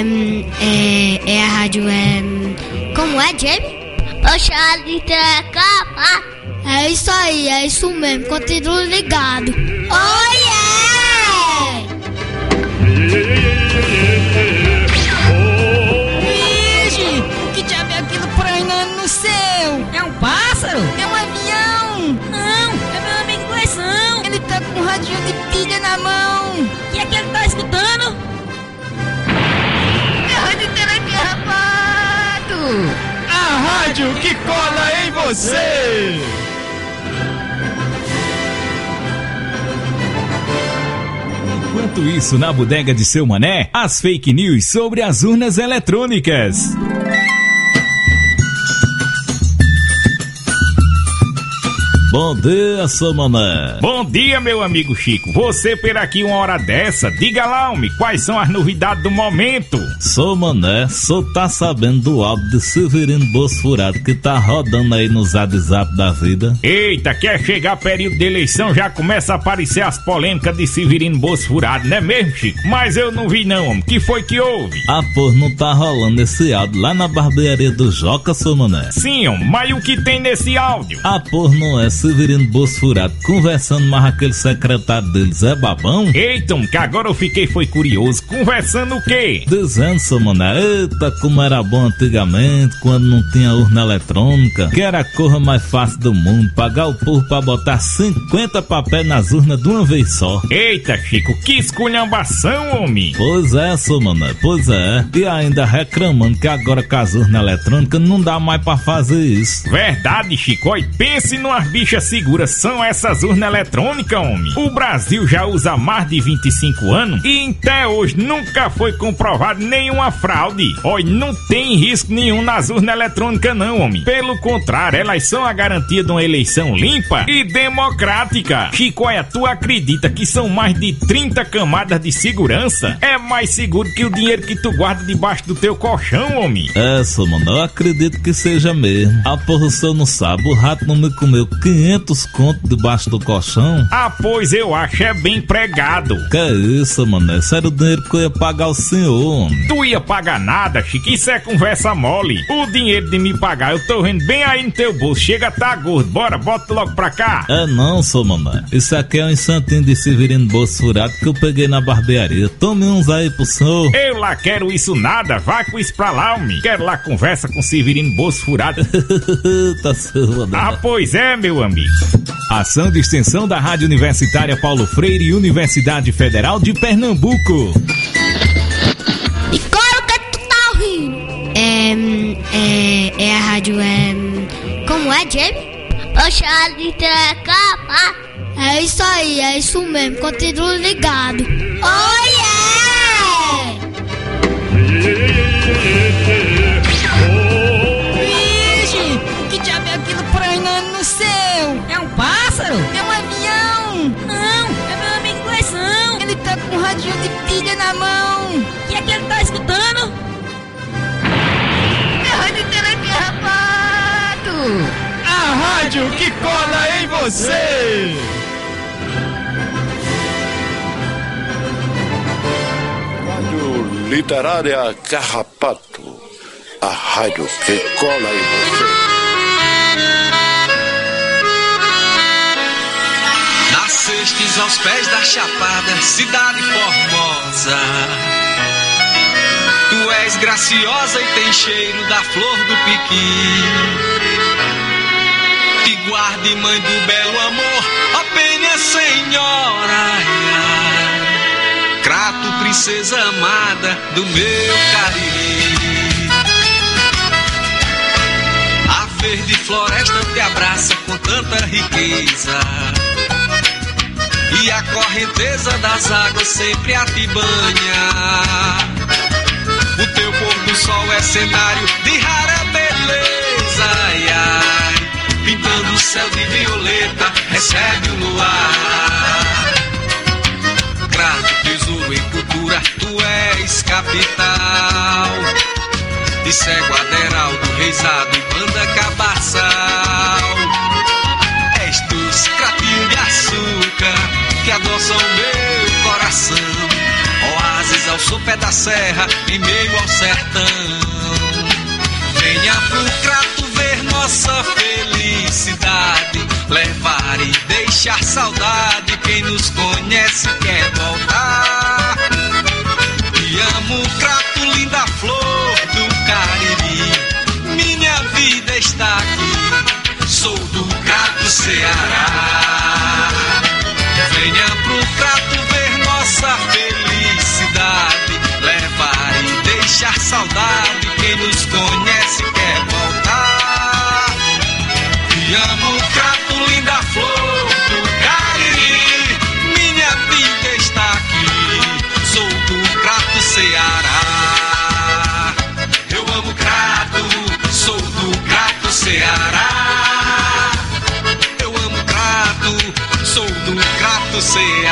É, é, é a rádio é. Como é, Jamie? Oxalá capa. É isso aí, é isso mesmo. Continue ligado. Oh yeah! Rádio que cola em você. Enquanto isso, na bodega de seu mané, as fake news sobre as urnas eletrônicas. Bom dia, seu mané. Bom dia, meu amigo Chico. Você por aqui uma hora dessa, diga lá, homem, quais são as novidades do momento? Sou mané, só tá sabendo do álbum de Severino Bosfurado que tá rodando aí no zap zap da vida. Eita, quer chegar período de eleição, já começa a aparecer as polêmicas de Severino Bosfurado, não é mesmo, Chico? Mas eu não vi não, homem. Que foi que houve? Ah, pô, não tá rolando esse áudio lá na barbearia do Joca, seu mané. Sim, homem, mas o que tem nesse áudio? Ah, pô, não é Severino Bosfurado conversando mais aquele secretário dele, Zé Babão? Eita, que agora eu fiquei foi curioso. Conversando o quê? Dizendo, seu mané, eita, como era bom antigamente, quando não tinha urna eletrônica, que era a coisa mais fácil do mundo, pagar o povo pra botar 50 papéis nas urnas de uma vez só. Eita, Chico, que esculhambação, homem. Pois é, seu mané, pois é. E ainda reclamando que agora com as urnas eletrônicas não dá mais pra fazer isso. Verdade, Chico. Oi, pense numas bichas seguras. São essas urnas eletrônicas, homem. O Brasil já usa há mais de 25 anos e até hoje nunca foi comprovado nenhuma fraude. Oi, não tem risco nenhum nas urnas eletrônicas, não, homem. Pelo contrário, elas são a garantia de uma eleição limpa e democrática. Chico, olha, tu acredita que são mais de 30 camadas de segurança? É mais seguro que o dinheiro que tu guarda debaixo do teu colchão, homem. É, mano, eu acredito que seja mesmo. A porra, o senhor não sabe, o rato não me comeu 500 conto debaixo do colchão? Ah, pois eu acho é bem pregado. Que é isso, mano? Era o dinheiro que eu ia pagar o senhor, homem. Tu ia pagar nada, Chico, isso é conversa mole. O dinheiro de me pagar eu tô vendo bem aí no teu bolso. Chega, tá gordo. Bora, bota logo pra cá. É não, seu mané. Isso aqui é um santinho de Severino Bolso Furado que eu peguei na barbearia. Tome uns aí pro senhor. Eu lá quero isso nada. Vai com isso pra lá, homem. Quero lá conversa com Severino Bolso Furado. tá seu, Ah, pois é, meu amigo. Ação de extensão da Rádio Universitária Paulo Freire e Universidade Federal de Pernambuco. E claro que tu tá ouvindo. É, é, é a rádio é. Como é, Jamie? Oxalá capa. É isso aí, é isso mesmo. Continue ligado. Oh yeah! Rádio que cola em você. Rádio Literária Carrapato, a rádio que cola em você. Nascestes aos pés da Chapada, cidade formosa. Tu és graciosa e tem cheiro da flor do piqui. Guarde, mãe do belo amor, ó penha senhora. Crato, princesa amada do meu Cariri. A verde floresta te abraça com tanta riqueza. E a correnteza das águas sempre a te banha. O teu pôr do sol é cenário de rara beleza. Ai. Pintando o céu de violeta, recebe o luar. Crato, tesouro em cultura, tu és capital. De cego Aderaldo, reisado e banda cabaçal. És tu, de açúcar, que adoça o meu coração. Oásis ao sopé da serra, em meio ao sertão. Venha pro crato nossa felicidade, levar e deixar saudade. Quem nos conhece quer voltar. Te amo, crato, linda flor do Cariri. Minha vida está aqui, sou do crato Ceará. Crato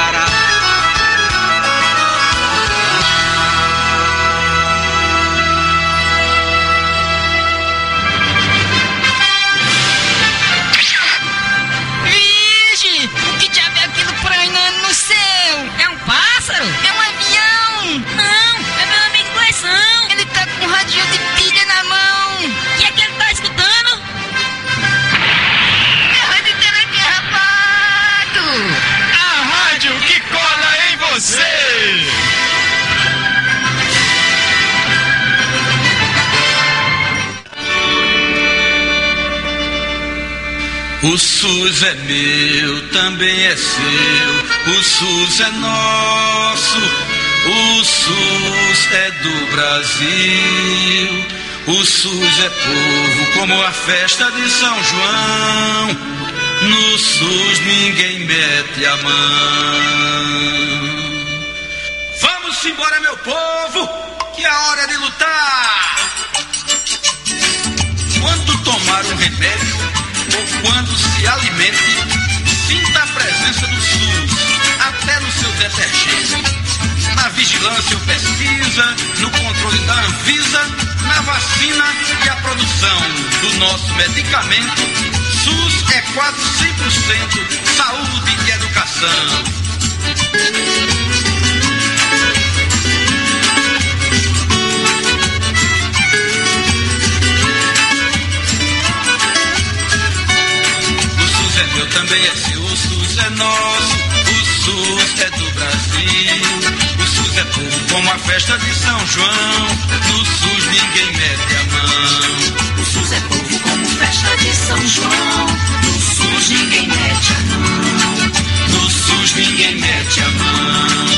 O SUS é meu, também é seu. O SUS é nosso. O SUS é do Brasil. O SUS é povo, como a festa de São João. No SUS ninguém mete a mão. Vamos embora, meu povo, que é hora de lutar. Quando tomar um remédio quando se alimente, sinta a presença do SUS, até no seu detergente. Na vigilância ou pesquisa, no controle da Anvisa, na vacina e a produção do nosso medicamento, SUS é quase 100% saúde e educação. Também é seu, o SUS é nosso, o SUS é do Brasil. O SUS é povo como a festa de São João, no SUS ninguém mete a mão. O SUS é povo como festa de São João. No SUS ninguém mete a mão. No SUS ninguém mete a mão.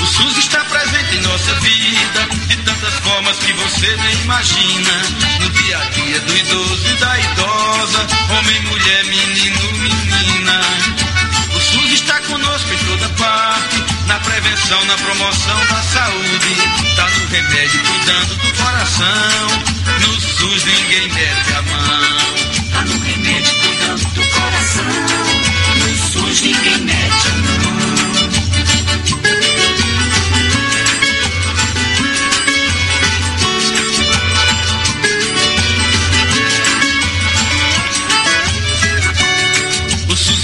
O SUS está presente em nossa vida tantas formas que você nem imagina. No dia a dia do idoso e da idosa, homem, mulher, menino, menina. O SUS está conosco em toda parte, na prevenção, na promoção da saúde. Tá no remédio, cuidando do coração. No SUS ninguém mete a mão. Tá no remédio cuidando do coração. No SUS ninguém mete a mão.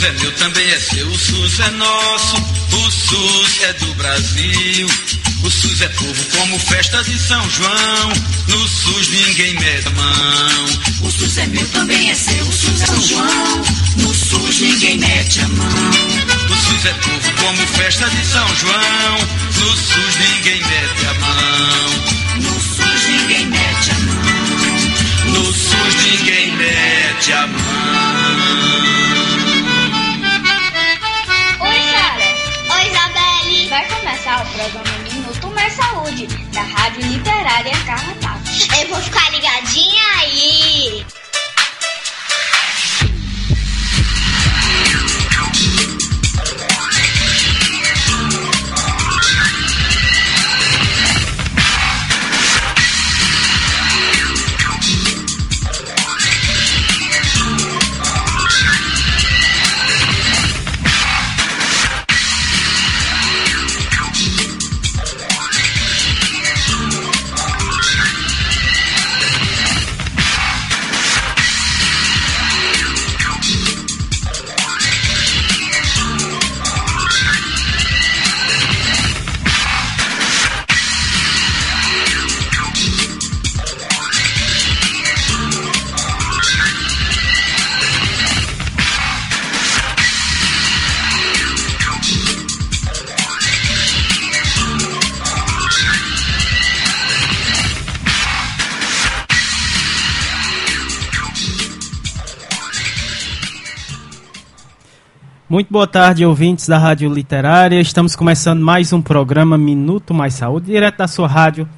É meu, também é seu, o SUS é nosso, o SUS é do Brasil. O SUS é povo como festa de São João, no SUS ninguém mete a mão. O SUS é meu, também é seu. O SUS é São João. No SUS ninguém mete a mão. O SUS é povo como festa de São João, no SUS ninguém mete a mão. No SUS ninguém mete a mão. No SUS ninguém mete a mão. Vai começar o programa Minuto Mais Saúde, da Rádio Literária Carrapato. Eu vou ficar ligadinha aí. Muito boa tarde, ouvintes da Rádio Literária. Estamos começando mais um programa Minuto Mais Saúde, direto da sua rádio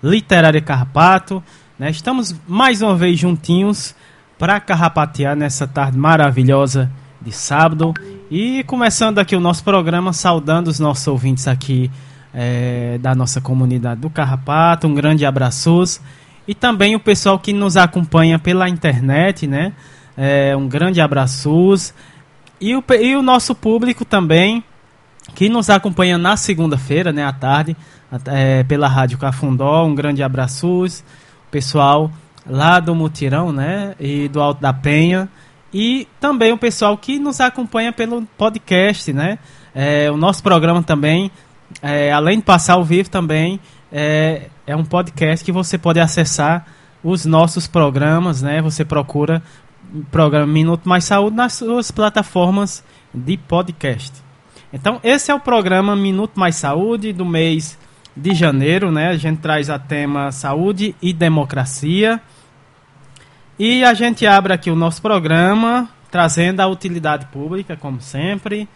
Literária Carrapato. Né? Estamos mais uma vez juntinhos para carrapatear nessa tarde maravilhosa de sábado. E começando aqui o nosso programa, saudando os nossos ouvintes aqui é, da nossa comunidade do Carrapato. Um grande abraço. E também o pessoal que nos acompanha pela internet, né? É, um grande abraço. E o, e o nosso público também, que nos acompanha na segunda-feira, né, à tarde, é, pela Rádio Cafundó. Um grande abraço, pessoal lá do Mutirão, né, e do Alto da Penha. E também o pessoal que nos acompanha pelo podcast, né. É, o nosso programa também, é, além de passar ao vivo também, é, é um podcast que você pode acessar os nossos programas, né? Você procura programa Minuto Mais Saúde nas suas plataformas de podcast. Então, esse é o programa Minuto Mais Saúde do mês de janeiro, né? A gente traz a tema saúde e democracia. E a gente abre aqui o nosso programa trazendo a utilidade pública, como sempre.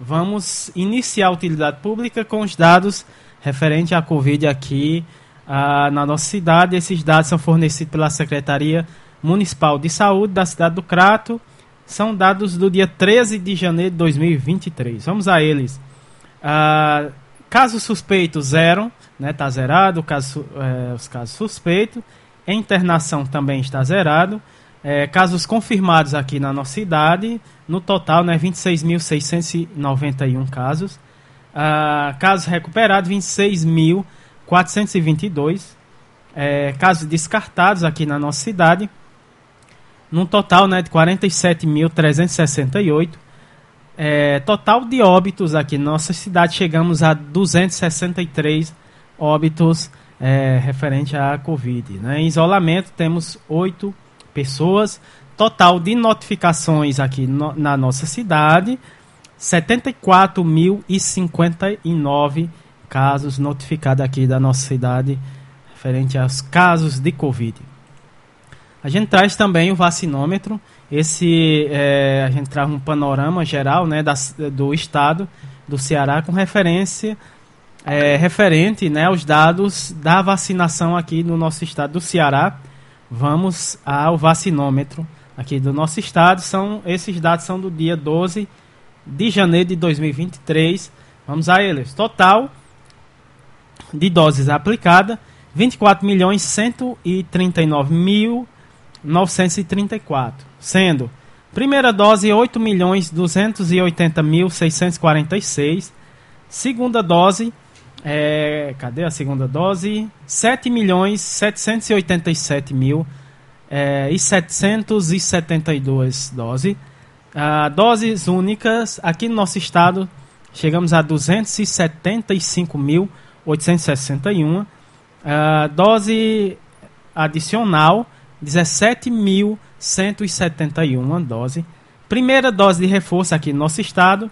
Vamos iniciar a utilidade pública com os dados referentes à Covid aqui ah, na nossa cidade. Esses dados são fornecidos pela Secretaria Municipal de Saúde da cidade do Crato. São dados do dia 13 de janeiro de 2023. Vamos a eles. Ah, casos suspeitos, zero. Está né, tá zerado caso, é, os casos suspeitos. Internação também está zerado. É, casos confirmados aqui na nossa cidade, no total, né, 26.691 casos. Ah, casos recuperados, 26.422. É, casos descartados aqui na nossa cidade, num total né, de 47.368. É, total de óbitos aqui na nossa cidade, chegamos a 263 óbitos é, referente à Covid. Né? Em isolamento, temos 8 pessoas. Total de notificações aqui no, na nossa cidade, 74.059 casos notificados aqui da nossa cidade referente aos casos de Covid. A gente traz também o vacinômetro. Esse é, a gente traz um panorama geral né, da, do estado do Ceará com referência é, referente né, aos dados da vacinação aqui no nosso estado do Ceará. Vamos ao vacinômetro aqui do nosso estado. São, esses dados são do dia 12 de janeiro de 2023. Vamos a eles. Total de doses aplicadas, 24 milhões 139 mil 934, sendo primeira dose 8 milhões 280 mil 646, segunda dose é, cadê a segunda dose? 7 milhões 787 mil é, e 772 doses. Ah, doses únicas aqui no nosso estado chegamos a 275.861. Ah, dose adicional 17.171 doses. Primeira dose de reforço aqui no nosso estado,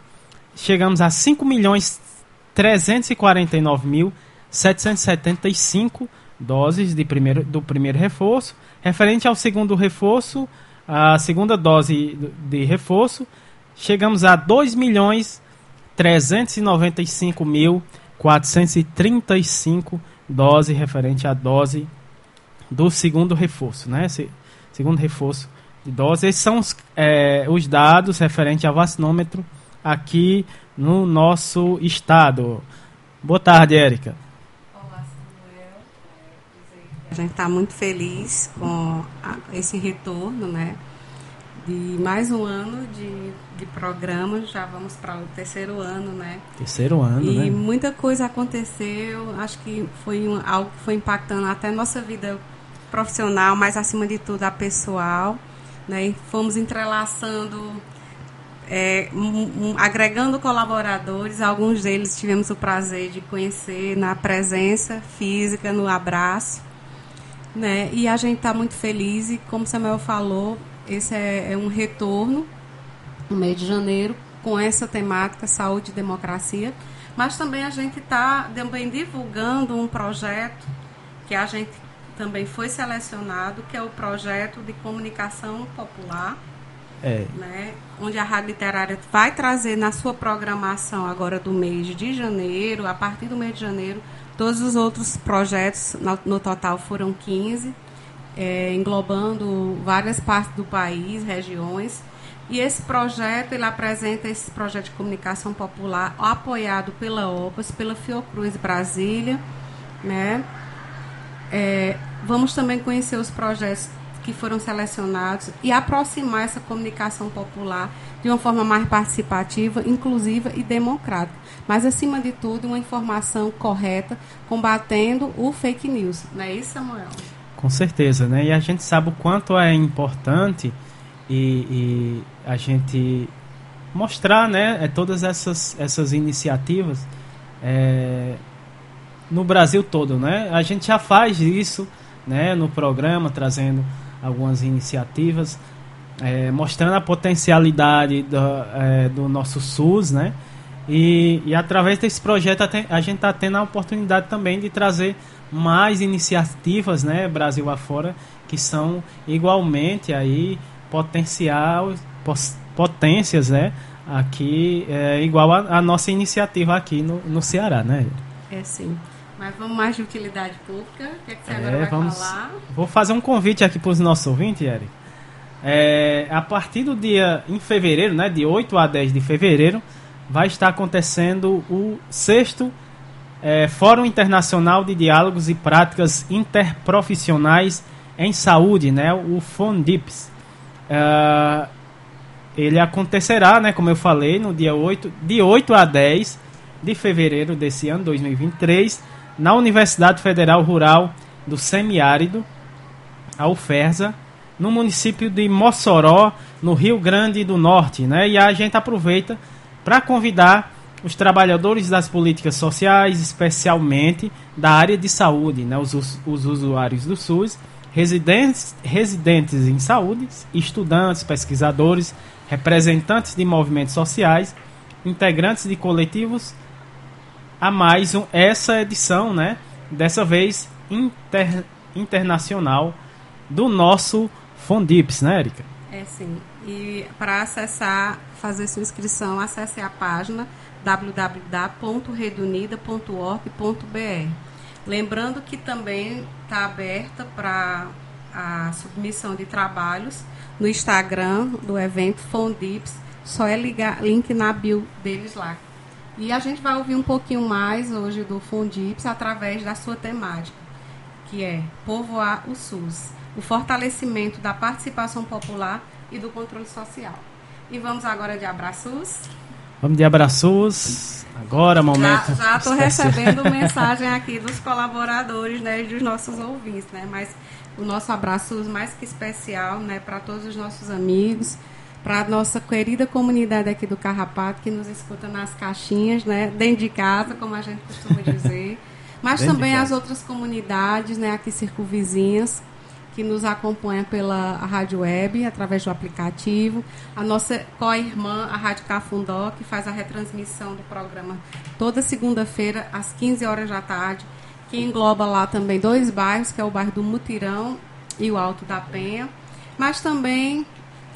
chegamos a 5.349.775 doses de primeiro, do primeiro reforço. Referente ao segundo reforço, a segunda dose de reforço, chegamos a 2.395.435 doses referente à dose do segundo reforço, né? Esse segundo reforço de dose. Esses são os, é, os dados referentes ao vacinômetro aqui no nosso estado. Boa tarde, Érica. Olá, Samuel. A gente está muito feliz com esse retorno, né? De mais um ano de, de programa, já vamos para o terceiro ano, né? Terceiro ano, e né? E muita coisa aconteceu, acho que foi um, algo que foi impactando até a nossa vida profissional, mas acima de tudo a pessoal. Né? Fomos entrelaçando, é, um, um, agregando colaboradores. Alguns deles tivemos o prazer de conhecer na presença física, no abraço. Né? E a gente está muito feliz e, como Samuel falou, esse é, é um retorno no mês de janeiro com essa temática saúde e democracia. Mas também a gente está também divulgando um projeto que a gente também foi selecionado, que é o projeto de comunicação popular, é. né? onde a Rádio Literária vai trazer na sua programação agora do mês de janeiro, a partir do mês de janeiro, todos os outros projetos, no, no total foram 15, é, englobando várias partes do país, regiões. E esse projeto, ele apresenta esse projeto de comunicação popular apoiado pela OPAS, pela Fiocruz Brasília, né? É, vamos também conhecer os projetos que foram selecionados e aproximar essa comunicação popular de uma forma mais participativa, inclusiva e democrática. Mas, acima de tudo, uma informação correta, combatendo o fake news. Não é isso, Samuel? Com certeza, né? E a gente sabe o quanto é importante e, e a gente mostrar, né, é, todas essas, essas iniciativas é, no Brasil todo, né? A gente já faz isso, né, no programa, trazendo algumas iniciativas, é, mostrando a potencialidade do, é, do nosso SUS, né? E, e através desse projeto a gente está tendo a oportunidade também de trazer mais iniciativas, né, Brasil afora, que são igualmente aí potencial, potências, né, aqui é, igual a, a, nossa iniciativa aqui no, no Ceará, né? É sim. Mas vamos mais de utilidade pública. O que, é que você é, agora vai vamos, falar? Vou fazer um convite aqui para os nossos ouvintes, Eric. É, a partir do dia em fevereiro, né, de 8 a 10 de fevereiro, vai estar acontecendo o sexto é, Fórum Internacional de Diálogos e Práticas Interprofissionais em Saúde, né, o FONDIPS. É, ele acontecerá, né, como eu falei, no dia 8, de 8 a 10 de fevereiro desse ano, 2023, na Universidade Federal Rural do Semiárido, a UFERSA, no município de Mossoró, no Rio Grande do Norte. Né? E a gente aproveita para convidar os trabalhadores das políticas sociais, especialmente da área de saúde, né? os, os usuários do SUS, residentes, residentes em saúde, estudantes, pesquisadores, representantes de movimentos sociais, integrantes de coletivos a mais um, essa edição, né? Dessa vez inter, internacional do nosso Fondips, né, Erika? É sim. E para acessar, fazer sua inscrição, acesse a página www.redunida.org.br. Lembrando que também está aberta para a submissão de trabalhos no Instagram do evento Fondips. Só é ligar link na bio deles lá, e a gente vai ouvir um pouquinho mais hoje do Fundips através da sua temática, que é povoar o SUS, o fortalecimento da participação popular e do controle social. E vamos agora de abraços. Vamos de abraços. Agora, momento. Já estou recebendo mensagem aqui dos colaboradores, né, dos nossos ouvintes, né? Mas o nosso abraço mais que especial, né, para todos os nossos amigos para a nossa querida comunidade aqui do Carrapato, que nos escuta nas caixinhas, né, dentro de casa, como a gente costuma dizer, mas dentro também as outras comunidades, né, aqui circunvizinhas, que nos acompanham pela rádio web, através do aplicativo, a nossa co-irmã, a Rádio Cafundó, que faz a retransmissão do programa toda segunda-feira, às 15 horas da tarde, que engloba lá também dois bairros, que é o bairro do Mutirão e o Alto da Penha, mas também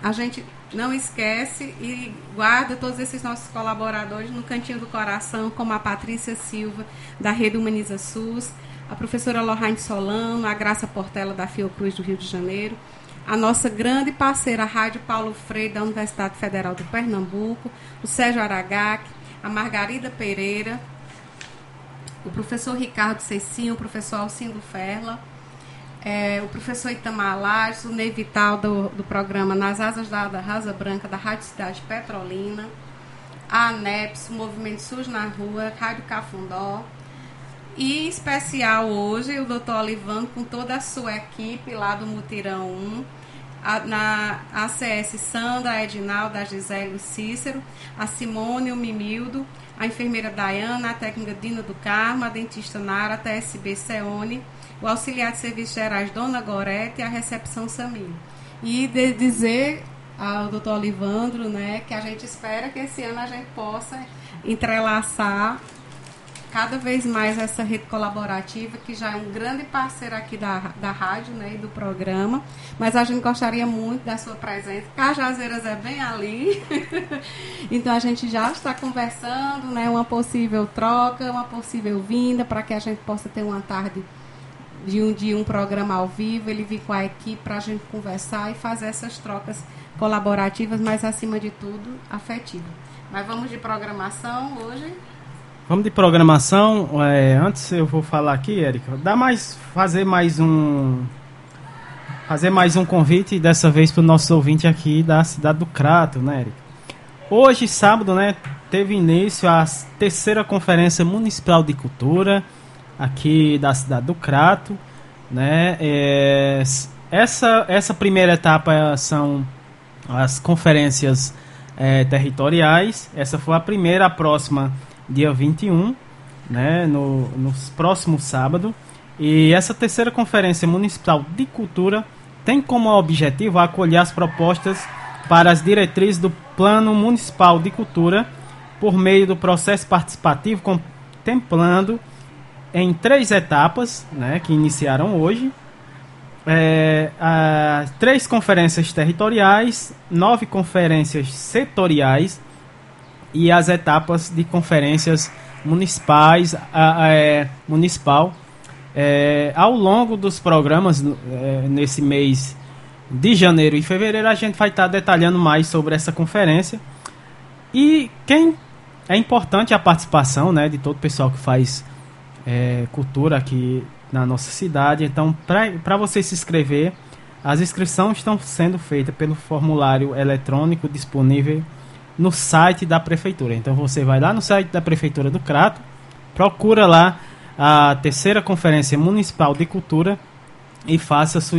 a gente não esquece e guarda todos esses nossos colaboradores no cantinho do coração, como a Patrícia Silva, da Rede Humaniza SUS, a professora Lohane Solano, a Graça Portela, da Fiocruz do Rio de Janeiro, a nossa grande parceira, a Rádio Paulo Freire, da Universidade Federal do Pernambuco, o Sérgio Aragac, a Margarida Pereira, o professor Ricardo Cecinho, o professor Alcindo Ferla, é, o professor Itamar Lages, o Ney Vital do, do programa Nas Asas da Rasa Branca, da Rádio Cidade Petrolina, a ANEPS, o Movimento SUS na Rua, Rádio Cafundó, e em especial hoje o doutor Olivan com toda a sua equipe lá do Mutirão 1, a, na ACS Sandra, a Edinalda, a Gisele o Cícero, a Simone, o Mimildo, a enfermeira Dayana, a técnica Dina do Carmo, a dentista Nara, a TSB Seone, o auxiliar de serviços gerais Dona Gorete e a recepção Samir. E de dizer ao doutor Olivandro né, que a gente espera que esse ano a gente possa entrelaçar cada vez mais essa rede colaborativa, que já é um grande parceiro aqui da, da rádio né, e do programa. Mas a gente gostaria muito da sua presença. Cajazeiras é bem ali. então a gente já está conversando, né, uma possível troca, uma possível vinda, para que a gente possa ter uma tarde de um dia um programa ao vivo, ele vir com a equipe para a gente conversar e fazer essas trocas colaborativas, mas acima de tudo afetivas. Mas vamos de programação hoje. Vamos de programação. É, antes eu vou falar aqui, Érica. Dá mais fazer mais um fazer mais um convite dessa vez para o nosso ouvinte aqui da cidade do Crato, né, Érica? Hoje, sábado, né, teve início a terceira conferência municipal de cultura aqui da cidade do Crato, né? É, essa essa primeira etapa são as conferências é, territoriais. Essa foi a primeira, a próxima dia 21, né, no, no próximo sábado. E essa terceira Conferência Municipal de Cultura tem como objetivo acolher as propostas para as diretrizes do Plano Municipal de Cultura por meio do processo participativo, contemplando em três etapas, né, que iniciaram hoje, é, a, três conferências territoriais, nove conferências setoriais e as etapas de conferências municipais, a, a, é, municipal. É, ao longo dos programas, é, nesse mês de janeiro e fevereiro, a gente vai estar detalhando mais sobre essa conferência. E quem é importante a participação né, de todo o pessoal que faz é, cultura aqui na nossa cidade. Então, para você se inscrever, as inscrições estão sendo feitas pelo formulário eletrônico disponível no site da prefeitura. Então você vai lá no site da prefeitura do Crato, procura lá a terceira conferência municipal de cultura e faça sua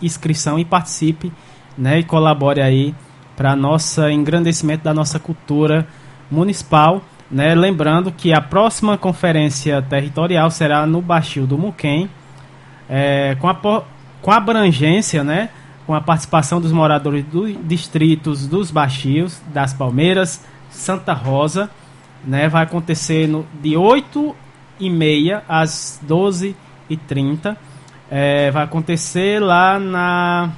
inscrição e participe, né, e colabore aí para nossa engrandecimento da nossa cultura municipal, né? Lembrando que a próxima conferência territorial será no Baixio do Muquem, é, com a com a abrangência, né? com a participação dos moradores dos distritos dos Baixios, das Palmeiras, Santa Rosa, né, vai acontecer no, de 8 e meia às 12 e 30 é, vai acontecer lá na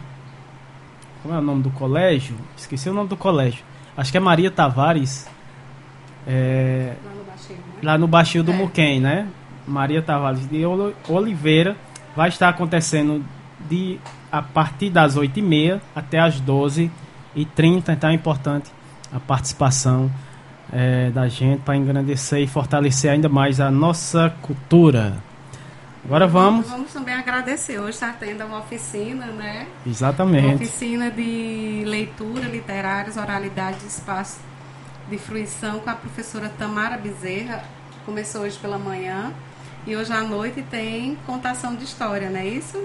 como é o nome do colégio? Esqueci o nome do colégio. Acho que é Maria Tavares. É, lá no Baixio, né? Lá no Baixio do é. Muquem, né? Maria Tavares de Oliveira. Vai estar acontecendo de a partir das 8h30 até as 12h30. Então é importante a participação é, da gente para engrandecer e fortalecer ainda mais a nossa cultura. Agora vamos. Vamos também agradecer. Hoje está tendo uma oficina, né? Exatamente. Uma oficina de leitura, literários, oralidade, espaço de fruição com a professora Tamara Bezerra. Começou hoje pela manhã. E hoje à noite tem contação de história, não é isso?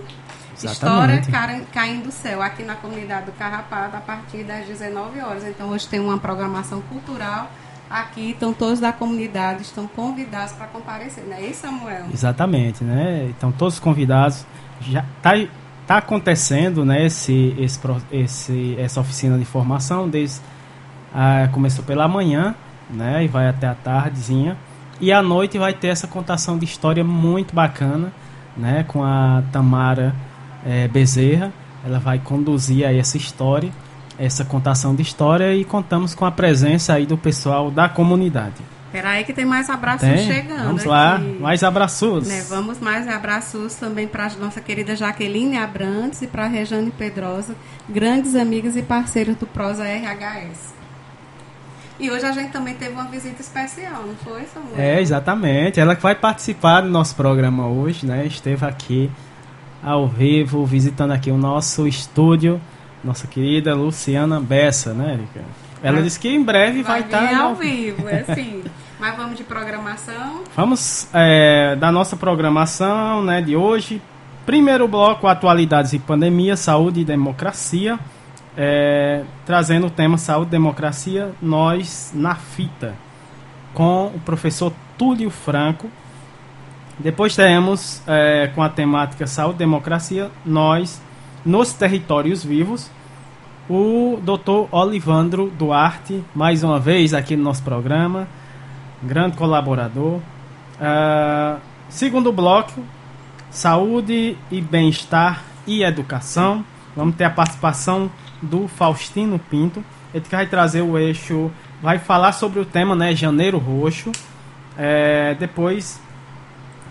Exatamente. História caindo do céu, aqui na comunidade do Carrapato, a partir das 19 horas. Então, hoje tem uma programação cultural aqui, então todos da comunidade estão convidados para comparecer, não é isso, Samuel? Exatamente, né? Então, todos convidados. Já está tá acontecendo, né, esse, esse, esse, essa oficina de formação, desde, ah, começou pela manhã, né, e vai até a tardezinha. E à noite vai ter essa contação de história muito bacana, né, com a Tamara é, Bezerra. Ela vai conduzir aí essa história, essa contação de história e contamos com a presença aí do pessoal da comunidade. Espera aí que tem mais abraços tem? chegando. Vamos aqui. lá, mais abraços. Né, vamos mais abraços também para a nossa querida Jaqueline Abrantes e para a Rejane Pedrosa, grandes amigas e parceiros do Prosa RHS. E hoje a gente também teve uma visita especial, não foi, Samuel? É, exatamente. Ela que vai participar do nosso programa hoje, né? Esteve aqui ao vivo, visitando aqui o nosso estúdio, nossa querida Luciana Bessa, né, Erika? Ela é. disse que em breve vai, vai estar ao vivo, é assim. Mas vamos de programação. Vamos é, da nossa programação, né, de hoje. Primeiro bloco, atualidades e pandemia, saúde e democracia. É, trazendo o tema saúde e democracia, nós na fita, com o professor Túlio Franco, depois teremos, é, com a temática Saúde e Democracia, nós, nos territórios vivos, o Dr. Olivandro Duarte, mais uma vez aqui no nosso programa, grande colaborador. Uh, segundo bloco, saúde e bem-estar e educação. Vamos ter a participação do Faustino Pinto. Ele que vai trazer o eixo, vai falar sobre o tema, né, Janeiro Roxo. É, depois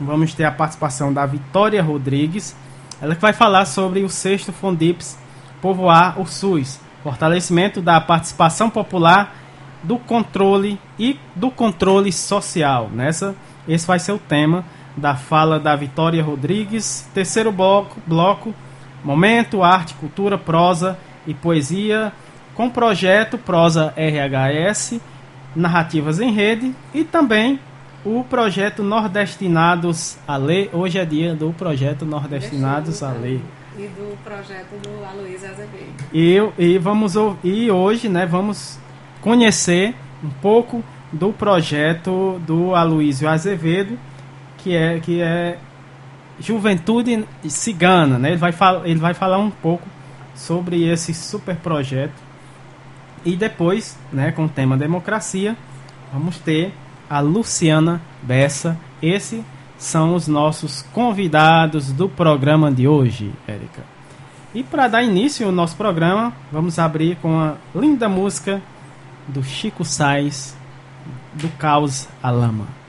vamos ter a participação da Vitória Rodrigues. Ela que vai falar sobre o sexto Fondips povoar o SUS, fortalecimento da participação popular, do controle e do controle social. Nessa, esse vai ser o tema da fala da Vitória Rodrigues. Terceiro bloco, bloco momento, arte, cultura, prosa e poesia com projeto Prosa RHS, narrativas em rede e também o projeto Nordestinados a Ler. Hoje é dia do projeto Nordestinados a Ler. E do projeto do Aloysio Azevedo. E, e, vamos, e hoje né, vamos conhecer um pouco do projeto do Aloysio Azevedo, que é, que é Juventude Cigana. Né? Ele, vai ele vai falar um pouco sobre esse super projeto. E depois, né, com o tema democracia, vamos ter a Luciana Bessa. Esses são os nossos convidados do programa de hoje, Érica. E para dar início ao nosso programa, vamos abrir com a linda música do Chico Sainz, do Caos à Lama.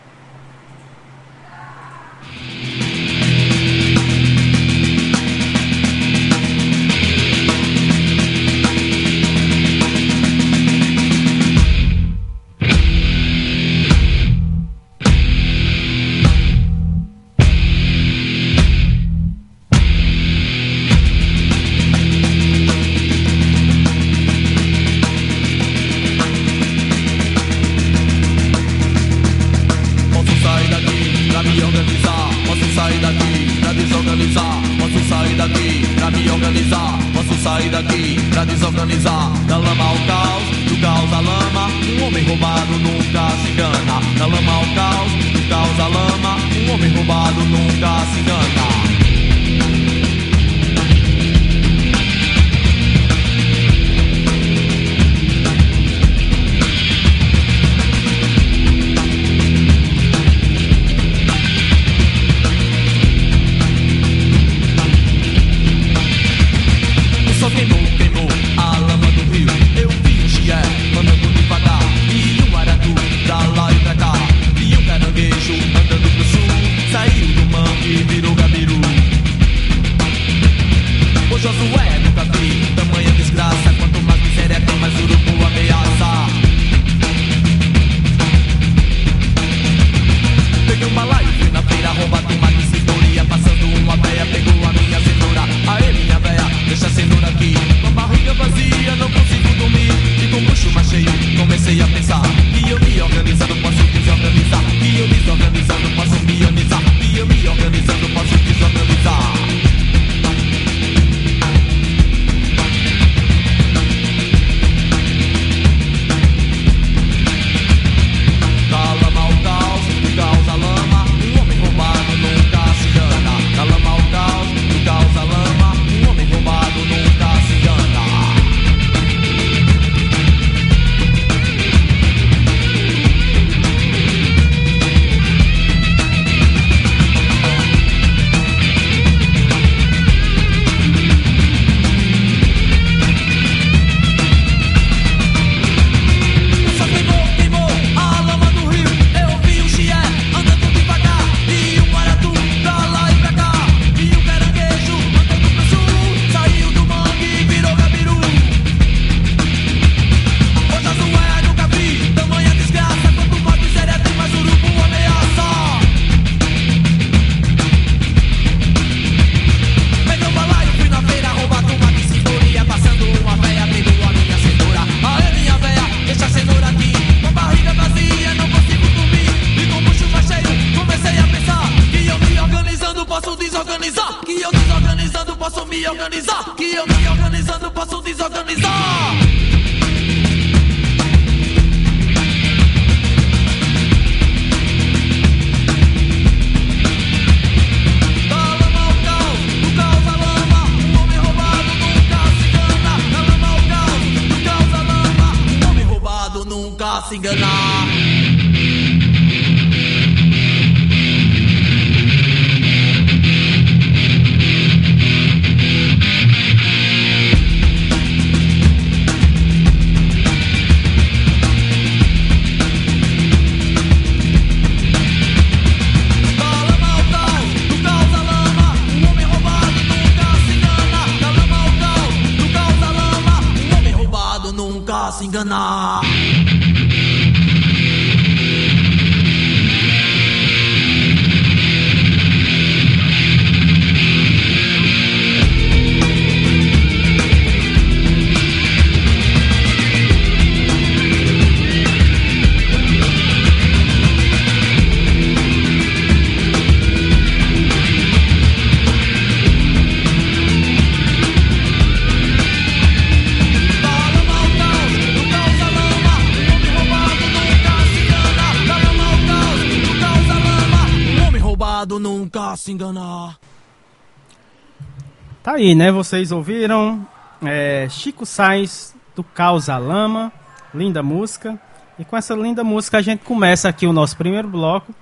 Aí, né? Vocês ouviram é, Chico Sainz do Causa Lama, linda música. E com essa linda música a gente começa aqui o nosso primeiro bloco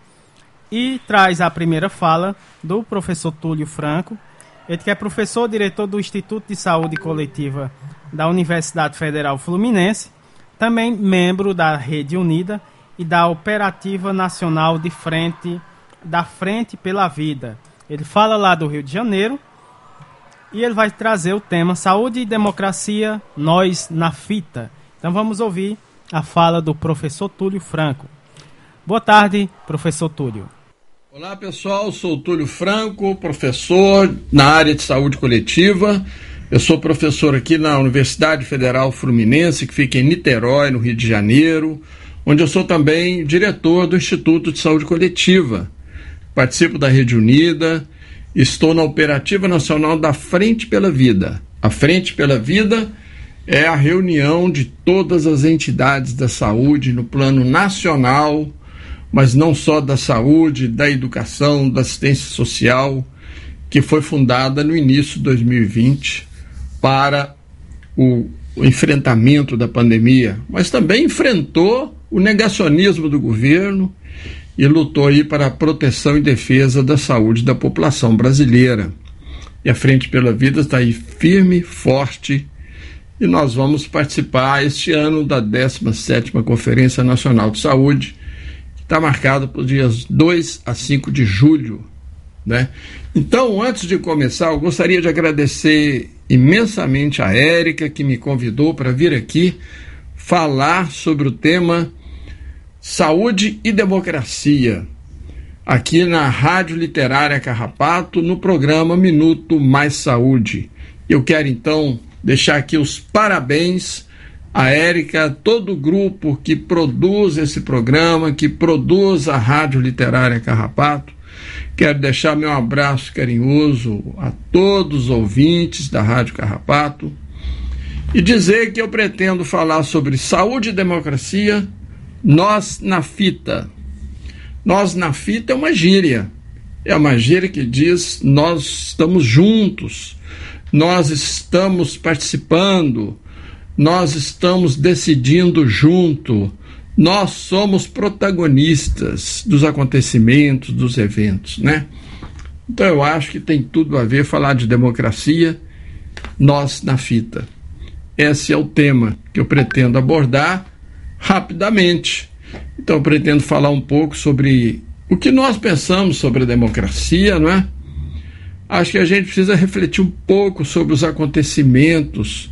e traz a primeira fala do professor Túlio Franco, ele que é professor diretor do Instituto de Saúde Coletiva da Universidade Federal Fluminense, também membro da Rede Unida e da Operativa Nacional de Frente da Frente pela Vida. Ele fala lá do Rio de Janeiro e ele vai trazer o tema Saúde e Democracia, nós na fita. Então vamos ouvir a fala do professor Túlio Franco. Boa tarde, professor Túlio. Olá pessoal, sou Túlio Franco, professor na área de saúde coletiva. Eu sou professor aqui na Universidade Federal Fluminense, que fica em Niterói, no Rio de Janeiro, onde eu sou também diretor do Instituto de Saúde Coletiva participo da Rede Unida, estou na Operativa Nacional da Frente pela Vida. A Frente pela Vida é a reunião de todas as entidades da saúde no plano nacional, mas não só da saúde, da educação, da assistência social, que foi fundada no início de 2020 para o, o enfrentamento da pandemia, mas também enfrentou o negacionismo do governo e lutou aí para a proteção e defesa da saúde da população brasileira. E a Frente pela Vida está aí firme, forte, e nós vamos participar este ano da 17ª Conferência Nacional de Saúde, que está marcada para os dias 2 a 5 de julho. Né? Então, antes de começar, eu gostaria de agradecer imensamente a Érica, que me convidou para vir aqui falar sobre o tema Saúde e Democracia, aqui na Rádio Literária Carrapato, no programa Minuto Mais Saúde. Eu quero então deixar aqui os parabéns a Érica, todo o grupo que produz esse programa, que produz a Rádio Literária Carrapato. Quero deixar meu abraço carinhoso a todos os ouvintes da Rádio Carrapato e dizer que eu pretendo falar sobre saúde e democracia nós na fita. Nós na fita é uma gíria. É uma gíria que diz nós estamos juntos, nós estamos participando, nós estamos decidindo junto, nós somos protagonistas dos acontecimentos, dos eventos, né? Então eu acho que tem tudo a ver falar de democracia, nós na fita. Esse é o tema que eu pretendo abordar rapidamente. Então, pretendo falar um pouco sobre o que nós pensamos sobre a democracia, não é? Acho que a gente precisa refletir um pouco sobre os acontecimentos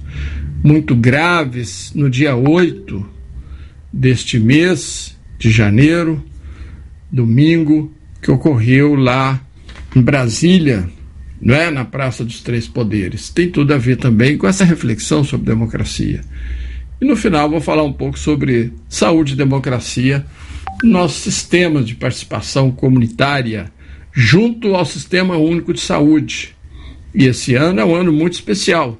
muito graves no dia 8 deste mês de janeiro, domingo, que ocorreu lá em Brasília, não é? na Praça dos Três Poderes. Tem tudo a ver também com essa reflexão sobre democracia. E no final vou falar um pouco sobre saúde e democracia, nosso sistema de participação comunitária junto ao Sistema Único de Saúde. E esse ano é um ano muito especial.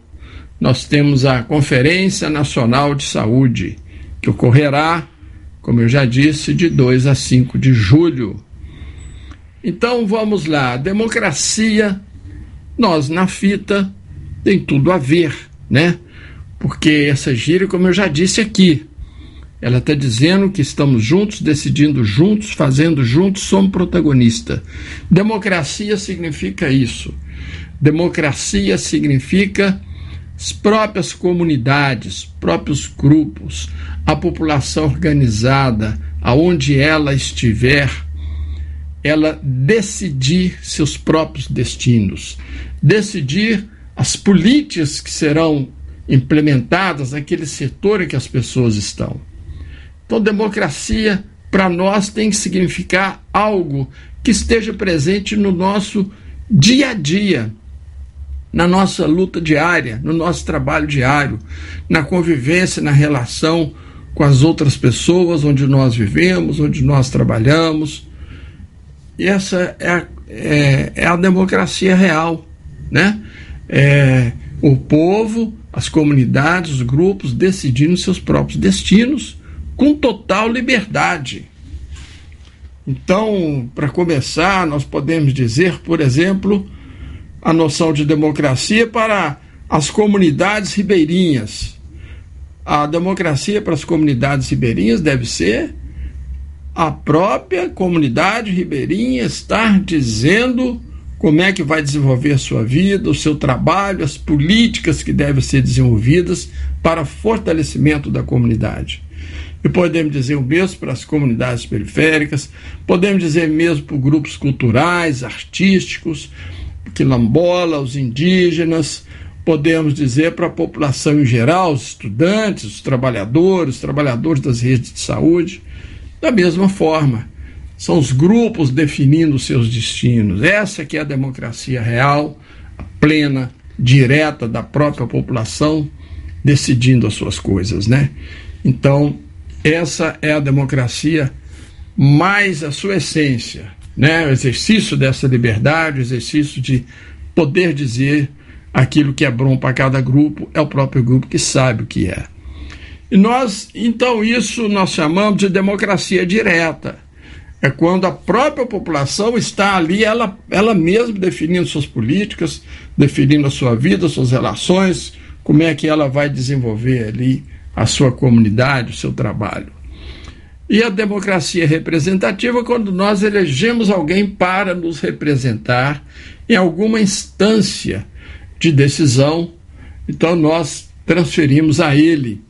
Nós temos a Conferência Nacional de Saúde, que ocorrerá, como eu já disse, de 2 a 5 de julho. Então vamos lá, democracia, nós na fita tem tudo a ver, né? Porque essa gíria, como eu já disse aqui, ela está dizendo que estamos juntos, decidindo juntos, fazendo juntos, somos protagonistas. Democracia significa isso. Democracia significa as próprias comunidades, próprios grupos, a população organizada, aonde ela estiver, ela decidir seus próprios destinos, decidir as políticas que serão implementadas naquele setor em que as pessoas estão. Então, democracia para nós tem que significar algo que esteja presente no nosso dia a dia, na nossa luta diária, no nosso trabalho diário, na convivência, na relação com as outras pessoas onde nós vivemos, onde nós trabalhamos. E essa é a, é, é a democracia real, né? É, o povo, as comunidades, os grupos decidindo seus próprios destinos com total liberdade. Então, para começar, nós podemos dizer, por exemplo, a noção de democracia para as comunidades ribeirinhas. A democracia para as comunidades ribeirinhas deve ser a própria comunidade ribeirinha estar dizendo como é que vai desenvolver a sua vida, o seu trabalho, as políticas que devem ser desenvolvidas para fortalecimento da comunidade. E podemos dizer o mesmo para as comunidades periféricas, podemos dizer mesmo para grupos culturais, artísticos, quilombola, os indígenas, podemos dizer para a população em geral, os estudantes, os trabalhadores, os trabalhadores das redes de saúde, da mesma forma. São os grupos definindo seus destinos. Essa que é a democracia real, plena, direta da própria população decidindo as suas coisas, né? Então, essa é a democracia mais a sua essência, né? O exercício dessa liberdade, o exercício de poder dizer aquilo que é bom para cada grupo, é o próprio grupo que sabe o que é. E nós, então, isso nós chamamos de democracia direta. É quando a própria população está ali, ela, ela mesma definindo suas políticas, definindo a sua vida, suas relações, como é que ela vai desenvolver ali a sua comunidade, o seu trabalho. E a democracia representativa, quando nós elegemos alguém para nos representar em alguma instância de decisão, então nós transferimos a ele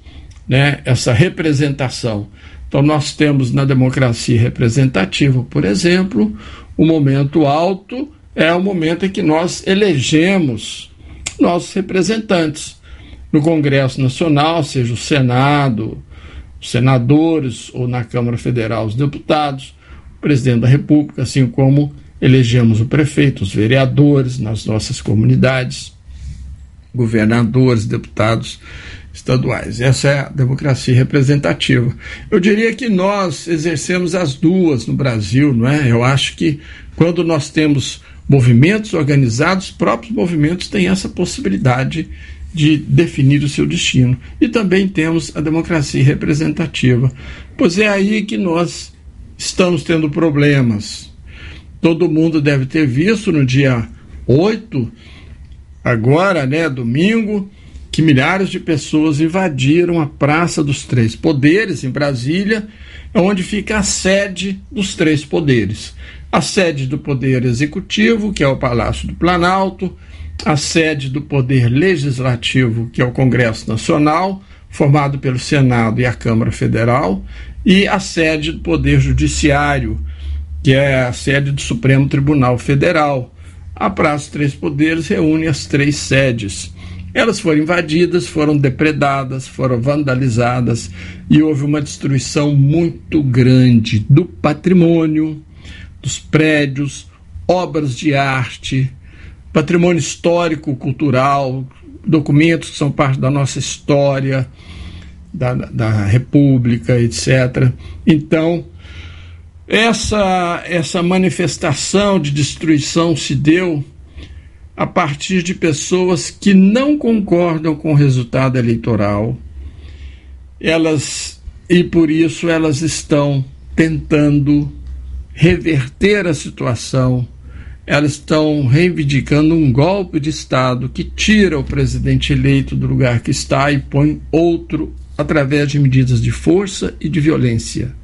né, essa representação. Então, nós temos na democracia representativa, por exemplo, o momento alto é o momento em que nós elegemos nossos representantes. No Congresso Nacional, seja o Senado, os senadores ou na Câmara Federal os deputados, o presidente da República, assim como elegemos o prefeito, os vereadores nas nossas comunidades, governadores, deputados estaduais. Essa é a democracia representativa. Eu diria que nós exercemos as duas no Brasil, não é? Eu acho que quando nós temos movimentos organizados, próprios movimentos têm essa possibilidade de definir o seu destino. E também temos a democracia representativa, pois é aí que nós estamos tendo problemas. Todo mundo deve ter visto no dia 8, agora, né, domingo, que milhares de pessoas invadiram a Praça dos Três Poderes, em Brasília, onde fica a sede dos três poderes. A sede do Poder Executivo, que é o Palácio do Planalto, a sede do Poder Legislativo, que é o Congresso Nacional, formado pelo Senado e a Câmara Federal, e a sede do Poder Judiciário, que é a sede do Supremo Tribunal Federal. A Praça dos Três Poderes reúne as três sedes. Elas foram invadidas, foram depredadas, foram vandalizadas e houve uma destruição muito grande do patrimônio, dos prédios, obras de arte, patrimônio histórico, cultural, documentos que são parte da nossa história, da, da República, etc. Então, essa, essa manifestação de destruição se deu a partir de pessoas que não concordam com o resultado eleitoral. Elas e por isso elas estão tentando reverter a situação. Elas estão reivindicando um golpe de Estado que tira o presidente eleito do lugar que está e põe outro através de medidas de força e de violência.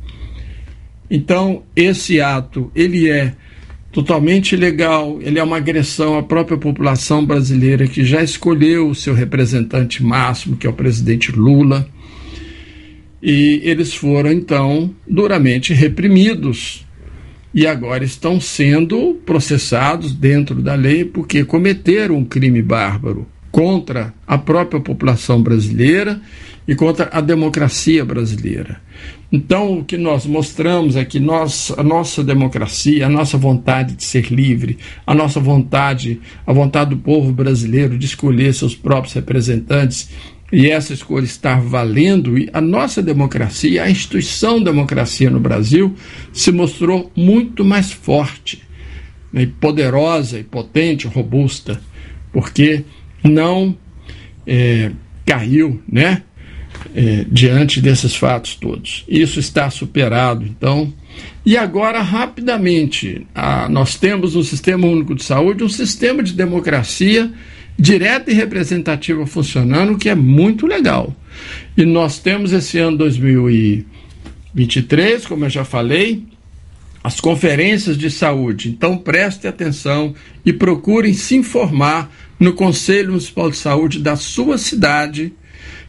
Então, esse ato, ele é totalmente ilegal, ele é uma agressão à própria população brasileira que já escolheu o seu representante máximo, que é o presidente Lula. E eles foram então duramente reprimidos e agora estão sendo processados dentro da lei porque cometeram um crime bárbaro contra a própria população brasileira e contra a democracia brasileira. Então, o que nós mostramos é que nós, a nossa democracia, a nossa vontade de ser livre, a nossa vontade, a vontade do povo brasileiro de escolher seus próprios representantes e essa escolha estar valendo, e a nossa democracia, a instituição democracia no Brasil, se mostrou muito mais forte, né, poderosa e potente, robusta, porque não é, caiu, né? É, diante desses fatos todos. Isso está superado, então. E agora, rapidamente, a, nós temos no Sistema Único de Saúde um sistema de democracia direta e representativa funcionando, que é muito legal. E nós temos esse ano 2023, como eu já falei, as conferências de saúde. Então preste atenção e procurem se informar no Conselho Municipal de Saúde da sua cidade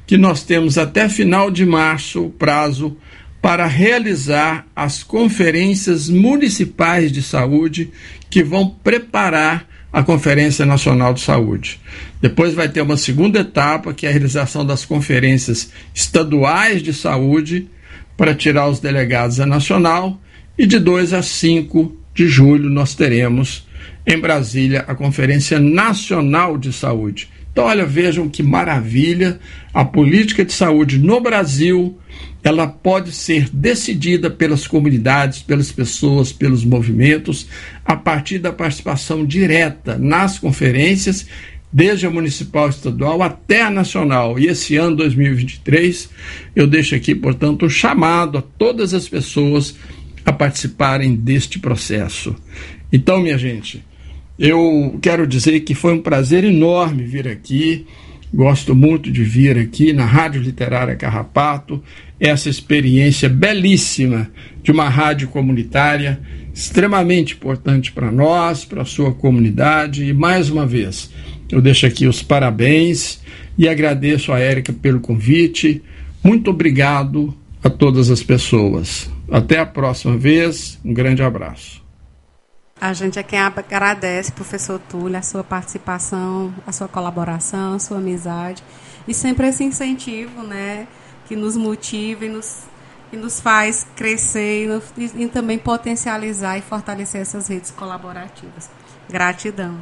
que nós temos até final de março o prazo para realizar as conferências municipais de saúde que vão preparar a Conferência Nacional de Saúde. Depois vai ter uma segunda etapa, que é a realização das conferências estaduais de saúde, para tirar os delegados a nacional, e de 2 a 5 de julho nós teremos em Brasília a Conferência Nacional de Saúde, então, olha, vejam que maravilha. A política de saúde no Brasil, ela pode ser decidida pelas comunidades, pelas pessoas, pelos movimentos, a partir da participação direta nas conferências, desde a municipal estadual até a nacional. E esse ano 2023, eu deixo aqui, portanto, um chamado a todas as pessoas a participarem deste processo. Então, minha gente, eu quero dizer que foi um prazer enorme vir aqui. Gosto muito de vir aqui na Rádio Literária Carrapato, essa experiência belíssima de uma rádio comunitária, extremamente importante para nós, para a sua comunidade. E mais uma vez, eu deixo aqui os parabéns e agradeço a Érica pelo convite. Muito obrigado a todas as pessoas. Até a próxima vez, um grande abraço. A gente é quem agradece, professor Túlio, a sua participação, a sua colaboração, a sua amizade e sempre esse incentivo, né, que nos motiva e nos, e nos faz crescer e, e também potencializar e fortalecer essas redes colaborativas. Gratidão.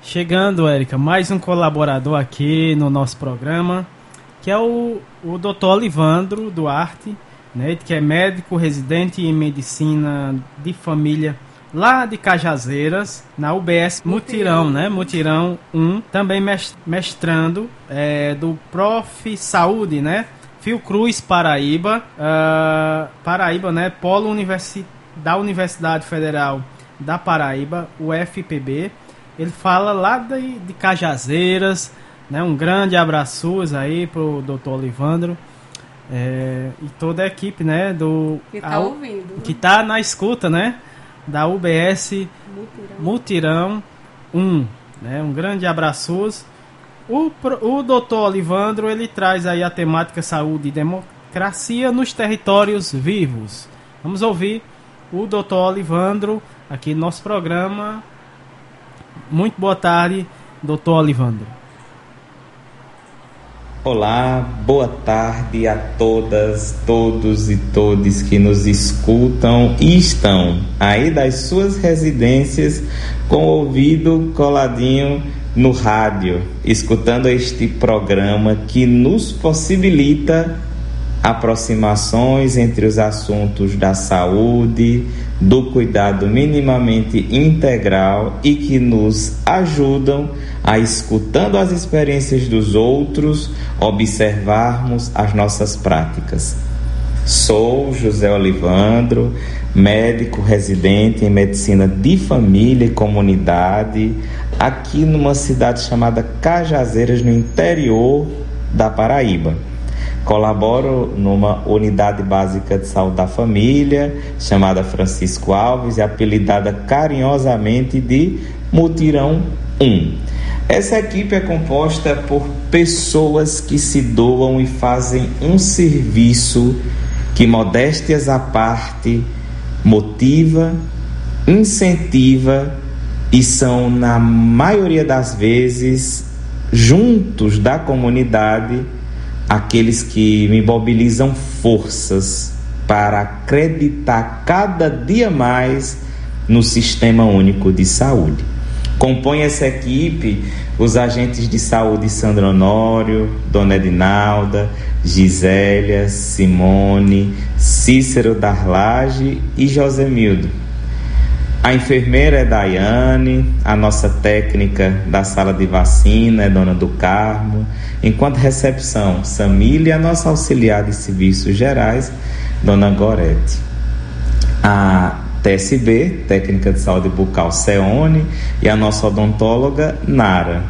Chegando, Érica, mais um colaborador aqui no nosso programa, que é o, o Dr. Olivandro Duarte né, que é médico residente em medicina de família lá de Cajazeiras, na UBS Mutirão, né? Mutirão 1, também mestrando é, do Prof. Saúde, né? Fiocruz Paraíba, uh, Paraíba, né? Polo Universi da Universidade Federal da Paraíba, UFPB. Ele fala lá de, de Cajazeiras, né? Um grande abraço aí pro Dr. Olivandro. É, e toda a equipe, né, do que tá a, ouvindo, que tá na escuta, né, da UBS Mutirão, Mutirão 1, né? Um grande abraço. O o doutor Olivandro, ele traz aí a temática saúde e democracia nos territórios vivos. Vamos ouvir o doutor Olivandro aqui no nosso programa. Muito boa tarde, doutor Olivandro. Olá, boa tarde a todas, todos e todes que nos escutam e estão aí das suas residências com o ouvido coladinho no rádio, escutando este programa que nos possibilita aproximações entre os assuntos da saúde, do cuidado minimamente integral e que nos ajudam a, escutando as experiências dos outros, observarmos as nossas práticas. Sou José Olivandro, médico residente em medicina de família e comunidade, aqui numa cidade chamada Cajazeiras, no interior da Paraíba. Colaboro numa unidade básica de saúde da família, chamada Francisco Alves e apelidada carinhosamente de Mutirão 1. Essa equipe é composta por pessoas que se doam e fazem um serviço que, modéstias à parte, motiva, incentiva e são, na maioria das vezes, juntos da comunidade, aqueles que me mobilizam forças para acreditar cada dia mais no Sistema Único de Saúde. Compõe essa equipe os agentes de saúde Sandro Honório, Dona Edinalda, Gisélia, Simone, Cícero Darlage e Josemildo. A enfermeira é Daiane, a nossa técnica da sala de vacina é Dona do Carmo, enquanto recepção, Samília e a nossa auxiliar de serviços gerais, Dona Gorete. A TSB, técnica de saúde bucal Ceone, e a nossa odontóloga Nara.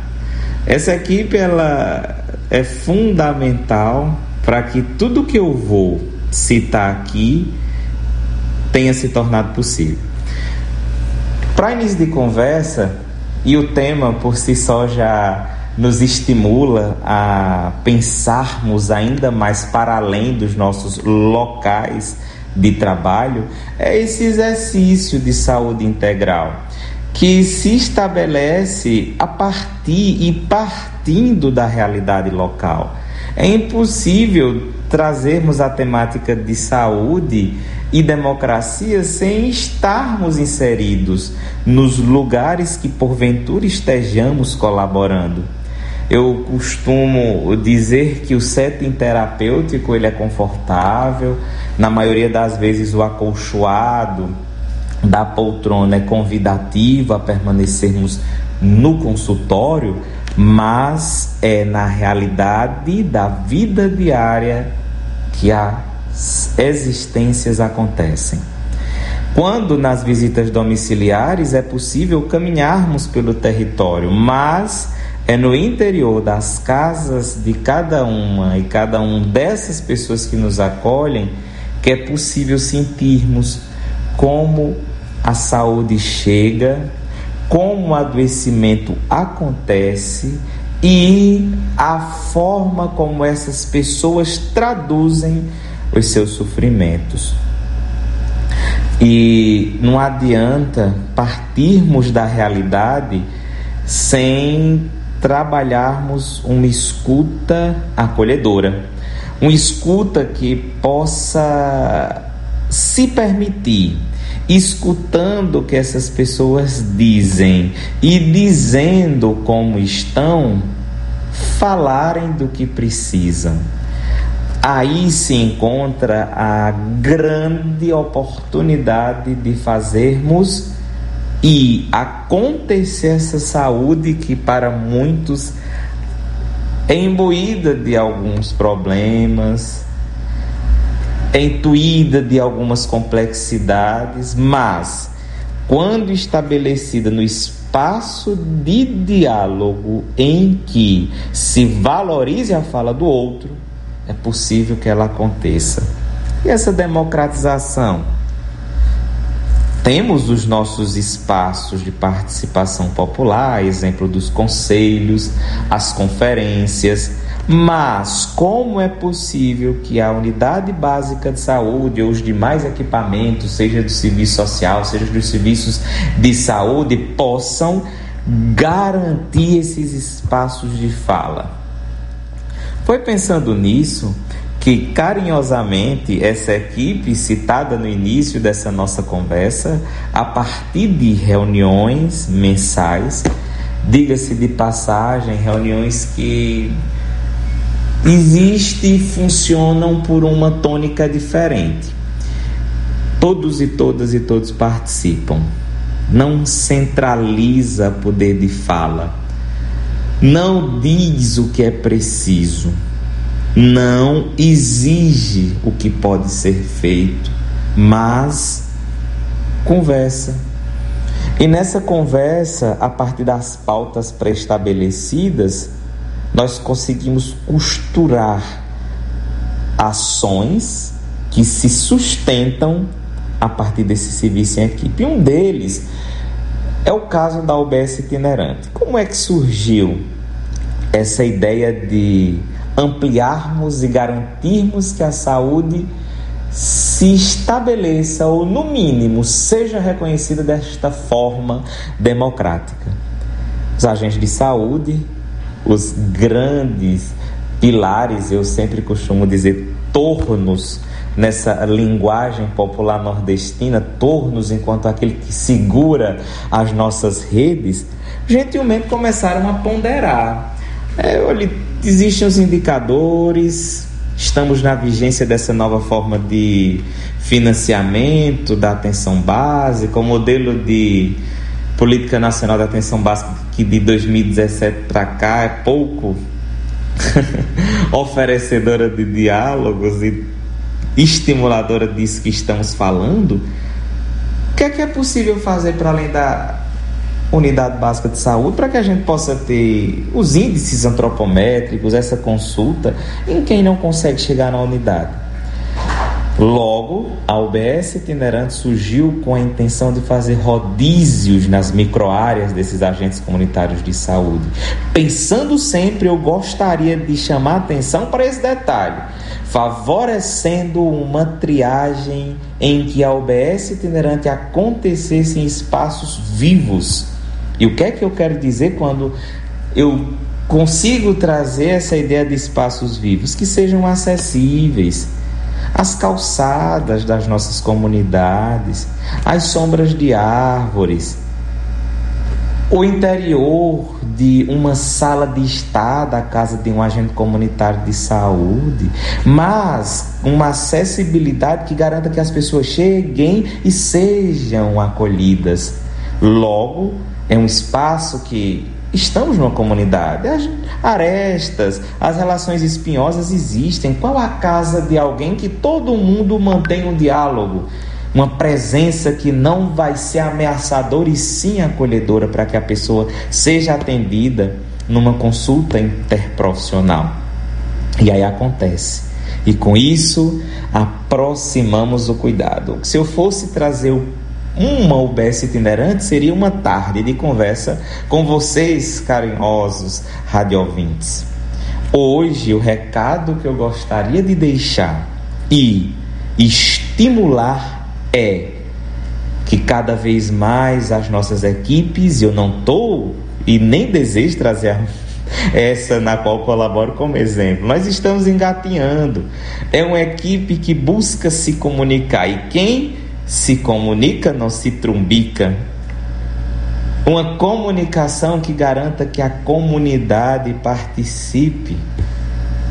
Essa equipe ela é fundamental para que tudo que eu vou citar aqui tenha se tornado possível. Para início de conversa, e o tema por si só já nos estimula a pensarmos ainda mais para além dos nossos locais de trabalho é esse exercício de saúde integral que se estabelece a partir e partindo da realidade local. É impossível trazermos a temática de saúde e democracia sem estarmos inseridos nos lugares que porventura estejamos colaborando. Eu costumo dizer que o setting terapêutico ele é confortável, na maioria das vezes o acolchoado da poltrona é convidativo a permanecermos no consultório, mas é na realidade da vida diária que as existências acontecem. Quando nas visitas domiciliares é possível caminharmos pelo território, mas é no interior das casas de cada uma e cada um dessas pessoas que nos acolhem que é possível sentirmos como a saúde chega, como o adoecimento acontece e a forma como essas pessoas traduzem os seus sofrimentos. E não adianta partirmos da realidade sem trabalharmos uma escuta acolhedora, uma escuta que possa se permitir escutando o que essas pessoas dizem e dizendo como estão, falarem do que precisam. Aí se encontra a grande oportunidade de fazermos e acontecer essa saúde que para muitos é imbuída de alguns problemas, é intuída de algumas complexidades, mas quando estabelecida no espaço de diálogo em que se valorize a fala do outro, é possível que ela aconteça. E essa democratização temos os nossos espaços de participação popular, exemplo dos conselhos, as conferências, mas como é possível que a unidade básica de saúde ou os demais equipamentos, seja do serviço social, seja dos serviços de saúde, possam garantir esses espaços de fala? Foi pensando nisso que carinhosamente essa equipe citada no início dessa nossa conversa, a partir de reuniões mensais, diga-se de passagem, reuniões que existem e funcionam por uma tônica diferente. Todos e todas e todos participam. Não centraliza poder de fala. Não diz o que é preciso não exige o que pode ser feito, mas conversa. E nessa conversa, a partir das pautas pré-estabelecidas, nós conseguimos costurar ações que se sustentam a partir desse serviço em equipe. Um deles é o caso da UBS itinerante. Como é que surgiu essa ideia de ampliarmos e garantirmos que a saúde se estabeleça ou, no mínimo, seja reconhecida desta forma democrática. Os agentes de saúde, os grandes pilares, eu sempre costumo dizer tornos nessa linguagem popular nordestina, tornos enquanto aquele que segura as nossas redes, gentilmente começaram a ponderar. É, olha, existem os indicadores, estamos na vigência dessa nova forma de financiamento da atenção básica, o modelo de política nacional da atenção básica que de 2017 para cá é pouco oferecedora de diálogos e estimuladora disso que estamos falando, o que é que é possível fazer para além da unidade básica de saúde para que a gente possa ter os índices antropométricos, essa consulta em quem não consegue chegar na unidade? Logo, a UBS itinerante surgiu com a intenção de fazer rodízios nas microáreas desses agentes comunitários de saúde. Pensando sempre, eu gostaria de chamar atenção para esse detalhe, favorecendo uma triagem em que a UBS itinerante acontecesse em espaços vivos. E o que é que eu quero dizer quando eu consigo trazer essa ideia de espaços vivos? Que sejam acessíveis as calçadas das nossas comunidades, as sombras de árvores, o interior de uma sala de estar da casa de um agente comunitário de saúde, mas uma acessibilidade que garanta que as pessoas cheguem e sejam acolhidas. Logo, é um espaço que Estamos numa comunidade. As arestas, as relações espinhosas existem. Qual a casa de alguém que todo mundo mantém um diálogo? Uma presença que não vai ser ameaçadora e sim acolhedora para que a pessoa seja atendida numa consulta interprofissional. E aí acontece. E com isso, aproximamos o cuidado. Se eu fosse trazer o uma UBS itinerante seria uma tarde de conversa com vocês, carinhosos radiovintes. Hoje, o recado que eu gostaria de deixar e estimular é que cada vez mais as nossas equipes, eu não estou e nem desejo trazer essa na qual colaboro como exemplo. Nós estamos engatinhando. É uma equipe que busca se comunicar e quem se comunica, não se trumbica. Uma comunicação que garanta que a comunidade participe.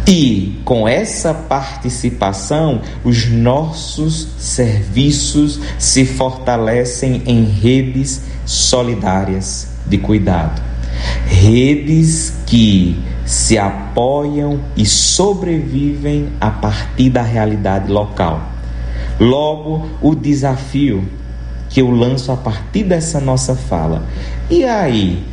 E com essa participação, os nossos serviços se fortalecem em redes solidárias de cuidado. Redes que se apoiam e sobrevivem a partir da realidade local. Logo, o desafio que eu lanço a partir dessa nossa fala. E aí,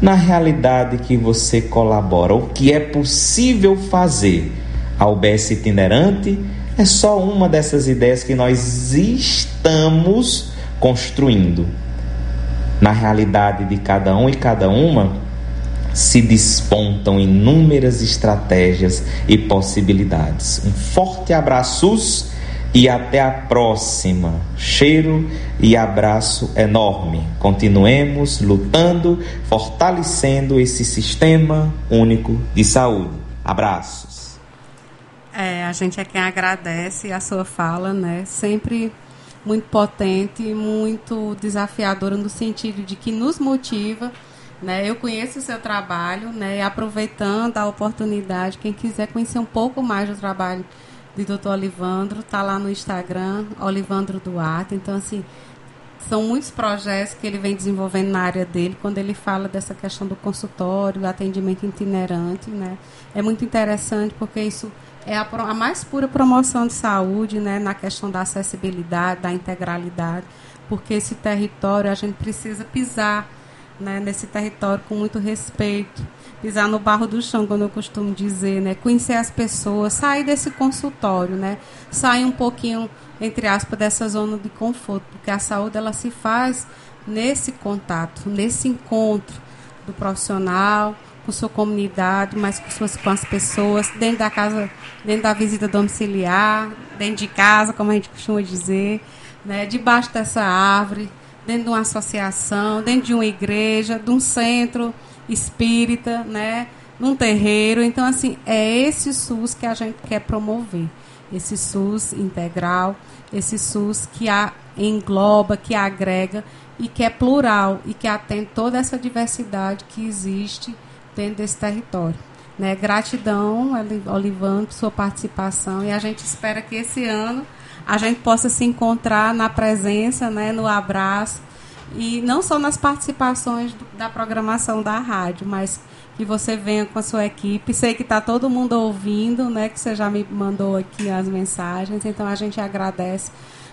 na realidade que você colabora, o que é possível fazer? A UBS itinerante é só uma dessas ideias que nós estamos construindo. Na realidade de cada um e cada uma, se despontam inúmeras estratégias e possibilidades. Um forte abraço e até a próxima. Cheiro e abraço enorme. Continuemos lutando, fortalecendo esse sistema único de saúde. Abraços. É, a gente é quem agradece a sua fala, né? Sempre muito potente, muito desafiadora no sentido de que nos motiva. Né? Eu conheço o seu trabalho, né? aproveitando a oportunidade, quem quiser conhecer um pouco mais do trabalho de Dr. Olivandro, tá lá no Instagram, Olivandro Duarte. Então, assim, são muitos projetos que ele vem desenvolvendo na área dele, quando ele fala dessa questão do consultório, do atendimento itinerante, né? É muito interessante porque isso é a, a mais pura promoção de saúde, né? Na questão da acessibilidade, da integralidade, porque esse território a gente precisa pisar né, nesse território com muito respeito pisar no barro do chão, quando eu costumo dizer, né? Conhecer as pessoas, sair desse consultório, né? Sair um pouquinho, entre aspas, dessa zona de conforto, porque a saúde ela se faz nesse contato, nesse encontro do profissional com sua comunidade, mas com, suas, com as pessoas, dentro da casa, dentro da visita domiciliar, dentro de casa, como a gente costuma dizer, né, debaixo dessa árvore, dentro de uma associação, dentro de uma igreja, de um centro espírita, né, num terreiro. Então, assim, é esse SUS que a gente quer promover. Esse SUS integral, esse SUS que a engloba, que agrega e que é plural e que atende toda essa diversidade que existe dentro desse território. Né? Gratidão, Olivando, por sua participação e a gente espera que esse ano a gente possa se encontrar na presença, né, no abraço e não só nas participações do, da programação da rádio, mas que você venha com a sua equipe. Sei que está todo mundo ouvindo, né? Que você já me mandou aqui as mensagens, então a gente agradece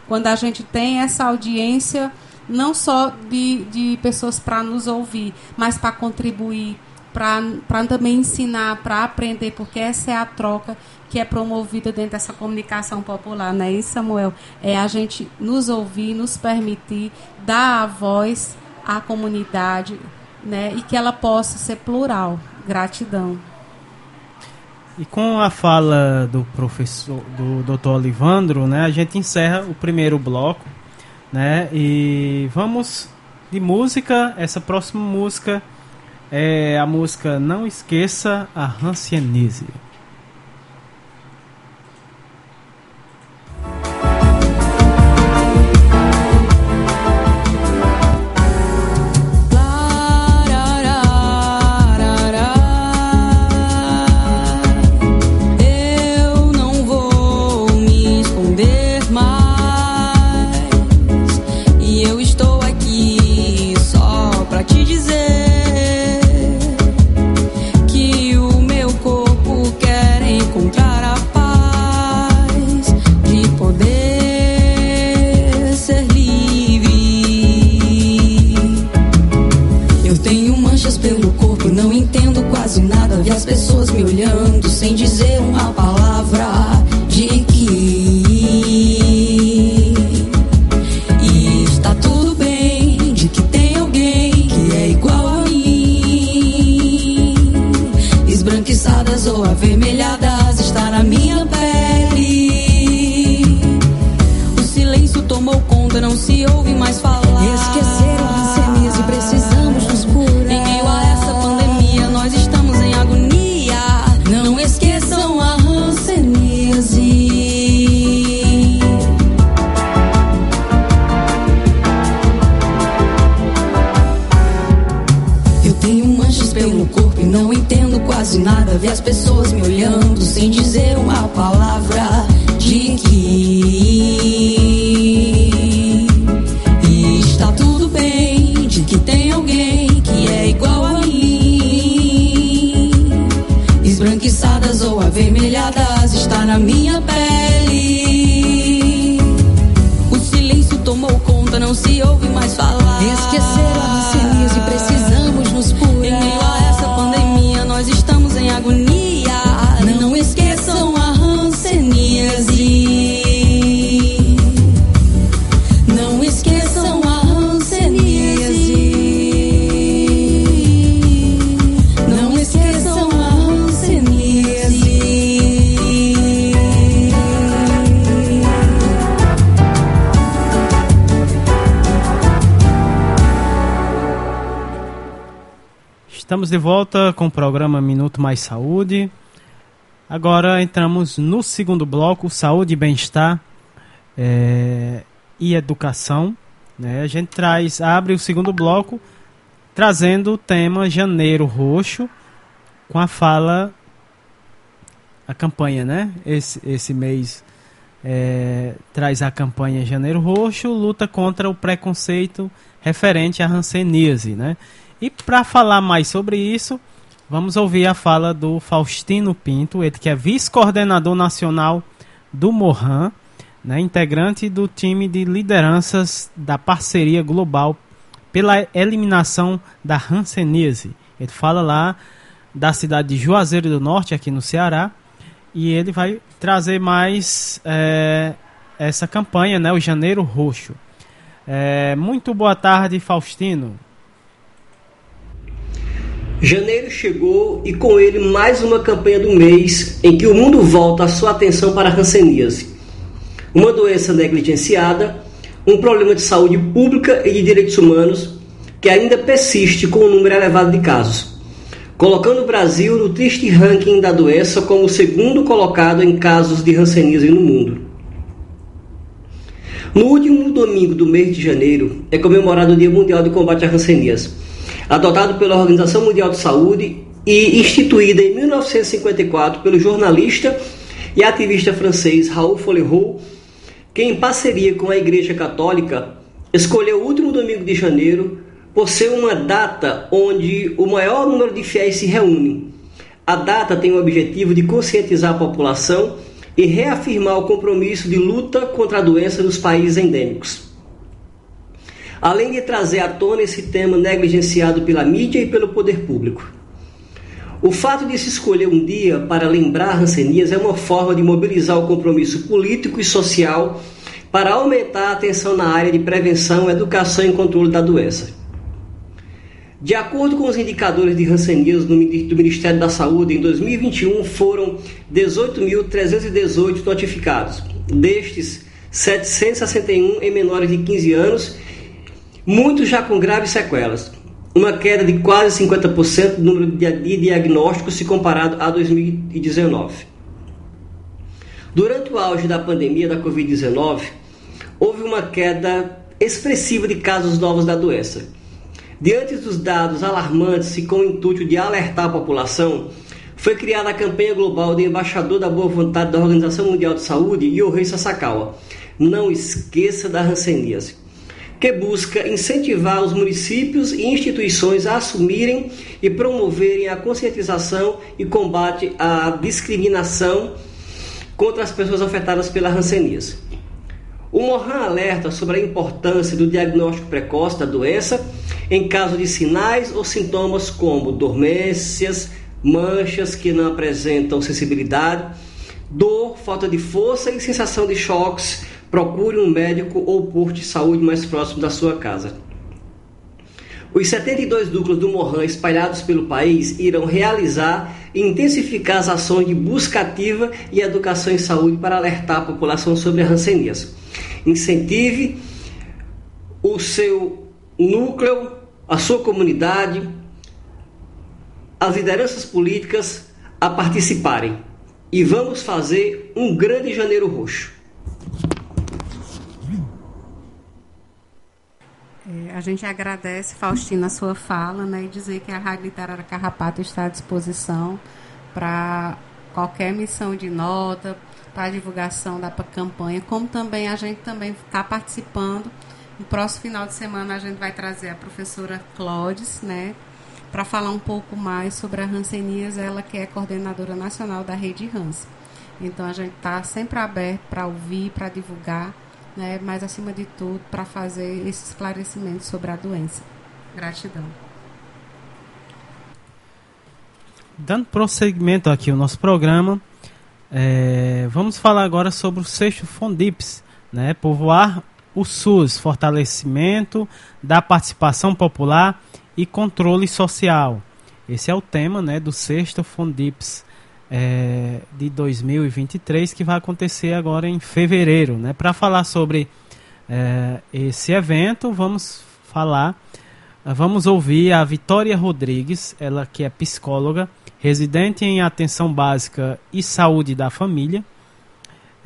quando a gente tem essa audiência não só de, de pessoas para nos ouvir, mas para contribuir, para também ensinar, para aprender, porque essa é a troca que é promovida dentro dessa comunicação popular, não é isso, Samuel? É a gente nos ouvir, nos permitir dar a voz à comunidade, né? E que ela possa ser plural. Gratidão. E com a fala do professor, do Dr. Olivandro, né, a gente encerra o primeiro bloco, né? E vamos de música. Essa próxima música é a música Não Esqueça a Rancianise. sem dizer uma palavra. ver as pessoas me olhando sem dizer uma palavra de que está tudo bem, de que tem alguém que é igual a mim. Esbranquiçadas ou avermelhadas está na minha pele. O silêncio tomou conta, não se ouve mais falar. Esquecer a Estamos de volta com o programa Minuto Mais Saúde. Agora entramos no segundo bloco, saúde bem-estar é, e educação. Né? A gente traz, abre o segundo bloco trazendo o tema Janeiro Roxo com a fala, a campanha, né? Esse, esse mês é, traz a campanha Janeiro Roxo, luta contra o preconceito referente à hanseníase, né? E para falar mais sobre isso, vamos ouvir a fala do Faustino Pinto, ele que é vice-coordenador nacional do Mohan, né, integrante do time de lideranças da parceria global pela eliminação da hanseníase. Ele fala lá da cidade de Juazeiro do Norte, aqui no Ceará, e ele vai trazer mais é, essa campanha, né, o Janeiro Roxo. É, muito boa tarde, Faustino. Janeiro chegou e com ele mais uma campanha do mês em que o mundo volta a sua atenção para a hanseníase, uma doença negligenciada, um problema de saúde pública e de direitos humanos que ainda persiste com um número elevado de casos, colocando o Brasil no triste ranking da doença como o segundo colocado em casos de hanseníase no mundo. No último domingo do mês de janeiro é comemorado o Dia Mundial de Combate à Hanseníase, adotado pela Organização Mundial de Saúde e instituída em 1954 pelo jornalista e ativista francês Raoul Follereau, que em parceria com a Igreja Católica escolheu o último domingo de janeiro por ser uma data onde o maior número de fiéis se reúne. A data tem o objetivo de conscientizar a população e reafirmar o compromisso de luta contra a doença nos países endêmicos. Além de trazer à tona esse tema negligenciado pela mídia e pelo poder público. O fato de se escolher um dia para lembrar Rancenias é uma forma de mobilizar o compromisso político e social para aumentar a atenção na área de prevenção, educação e controle da doença. De acordo com os indicadores de Hanseníase do Ministério da Saúde, em 2021 foram 18.318 notificados. Destes, 761 em menores de 15 anos, muitos já com graves sequelas. Uma queda de quase 50% do número de diagnósticos se comparado a 2019. Durante o auge da pandemia da Covid-19, houve uma queda expressiva de casos novos da doença Diante dos dados alarmantes e com o intuito de alertar a população, foi criada a campanha global de embaixador da boa vontade da Organização Mundial de Saúde, Yohei Sasakawa. Não esqueça da hanseníase, que busca incentivar os municípios e instituições a assumirem e promoverem a conscientização e combate à discriminação contra as pessoas afetadas pela hanseníase. O Mohan alerta sobre a importância do diagnóstico precoce da doença em caso de sinais ou sintomas como dormências, manchas que não apresentam sensibilidade, dor, falta de força e sensação de choques, procure um médico ou posto de saúde mais próximo da sua casa. Os 72 núcleos do Mohan espalhados pelo país irão realizar e intensificar as ações de busca ativa e educação em saúde para alertar a população sobre a hanseníase. Incentive o seu núcleo a sua comunidade, as lideranças políticas a participarem. E vamos fazer um grande janeiro roxo. É, a gente agradece, Faustina, a sua fala né, e dizer que a Rádio Literária Carrapato está à disposição para qualquer missão de nota, para a divulgação da campanha, como também a gente também está participando no próximo final de semana a gente vai trazer a professora Clodes, né, para falar um pouco mais sobre a Hansenias, ela que é coordenadora nacional da rede Hans. Então a gente está sempre aberto para ouvir, para divulgar, né, mas acima de tudo para fazer esse esclarecimento sobre a doença. Gratidão. Dando prosseguimento aqui ao nosso programa, é, vamos falar agora sobre o sexto Fondips, né, povoar o SUS, fortalecimento da participação popular e controle social. Esse é o tema né, do sexto Fondips é, de 2023, que vai acontecer agora em fevereiro. Né? Para falar sobre é, esse evento, vamos falar, vamos ouvir a Vitória Rodrigues, ela que é psicóloga, residente em atenção básica e saúde da família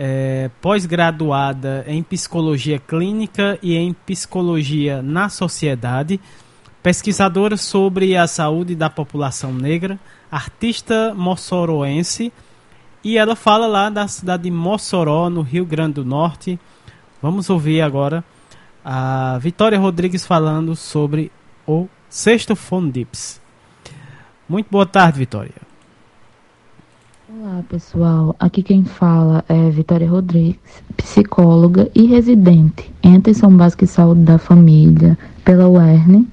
é, pós-graduada em psicologia clínica e em psicologia na sociedade, pesquisadora sobre a saúde da população negra, artista moçoroense, e ela fala lá da cidade de Mossoró, no Rio Grande do Norte. Vamos ouvir agora a Vitória Rodrigues falando sobre o sexto Fondips. Muito boa tarde, Vitória. Olá, pessoal. Aqui quem fala é Vitória Rodrigues, psicóloga e residente em atenção básica e saúde da família pela UERN.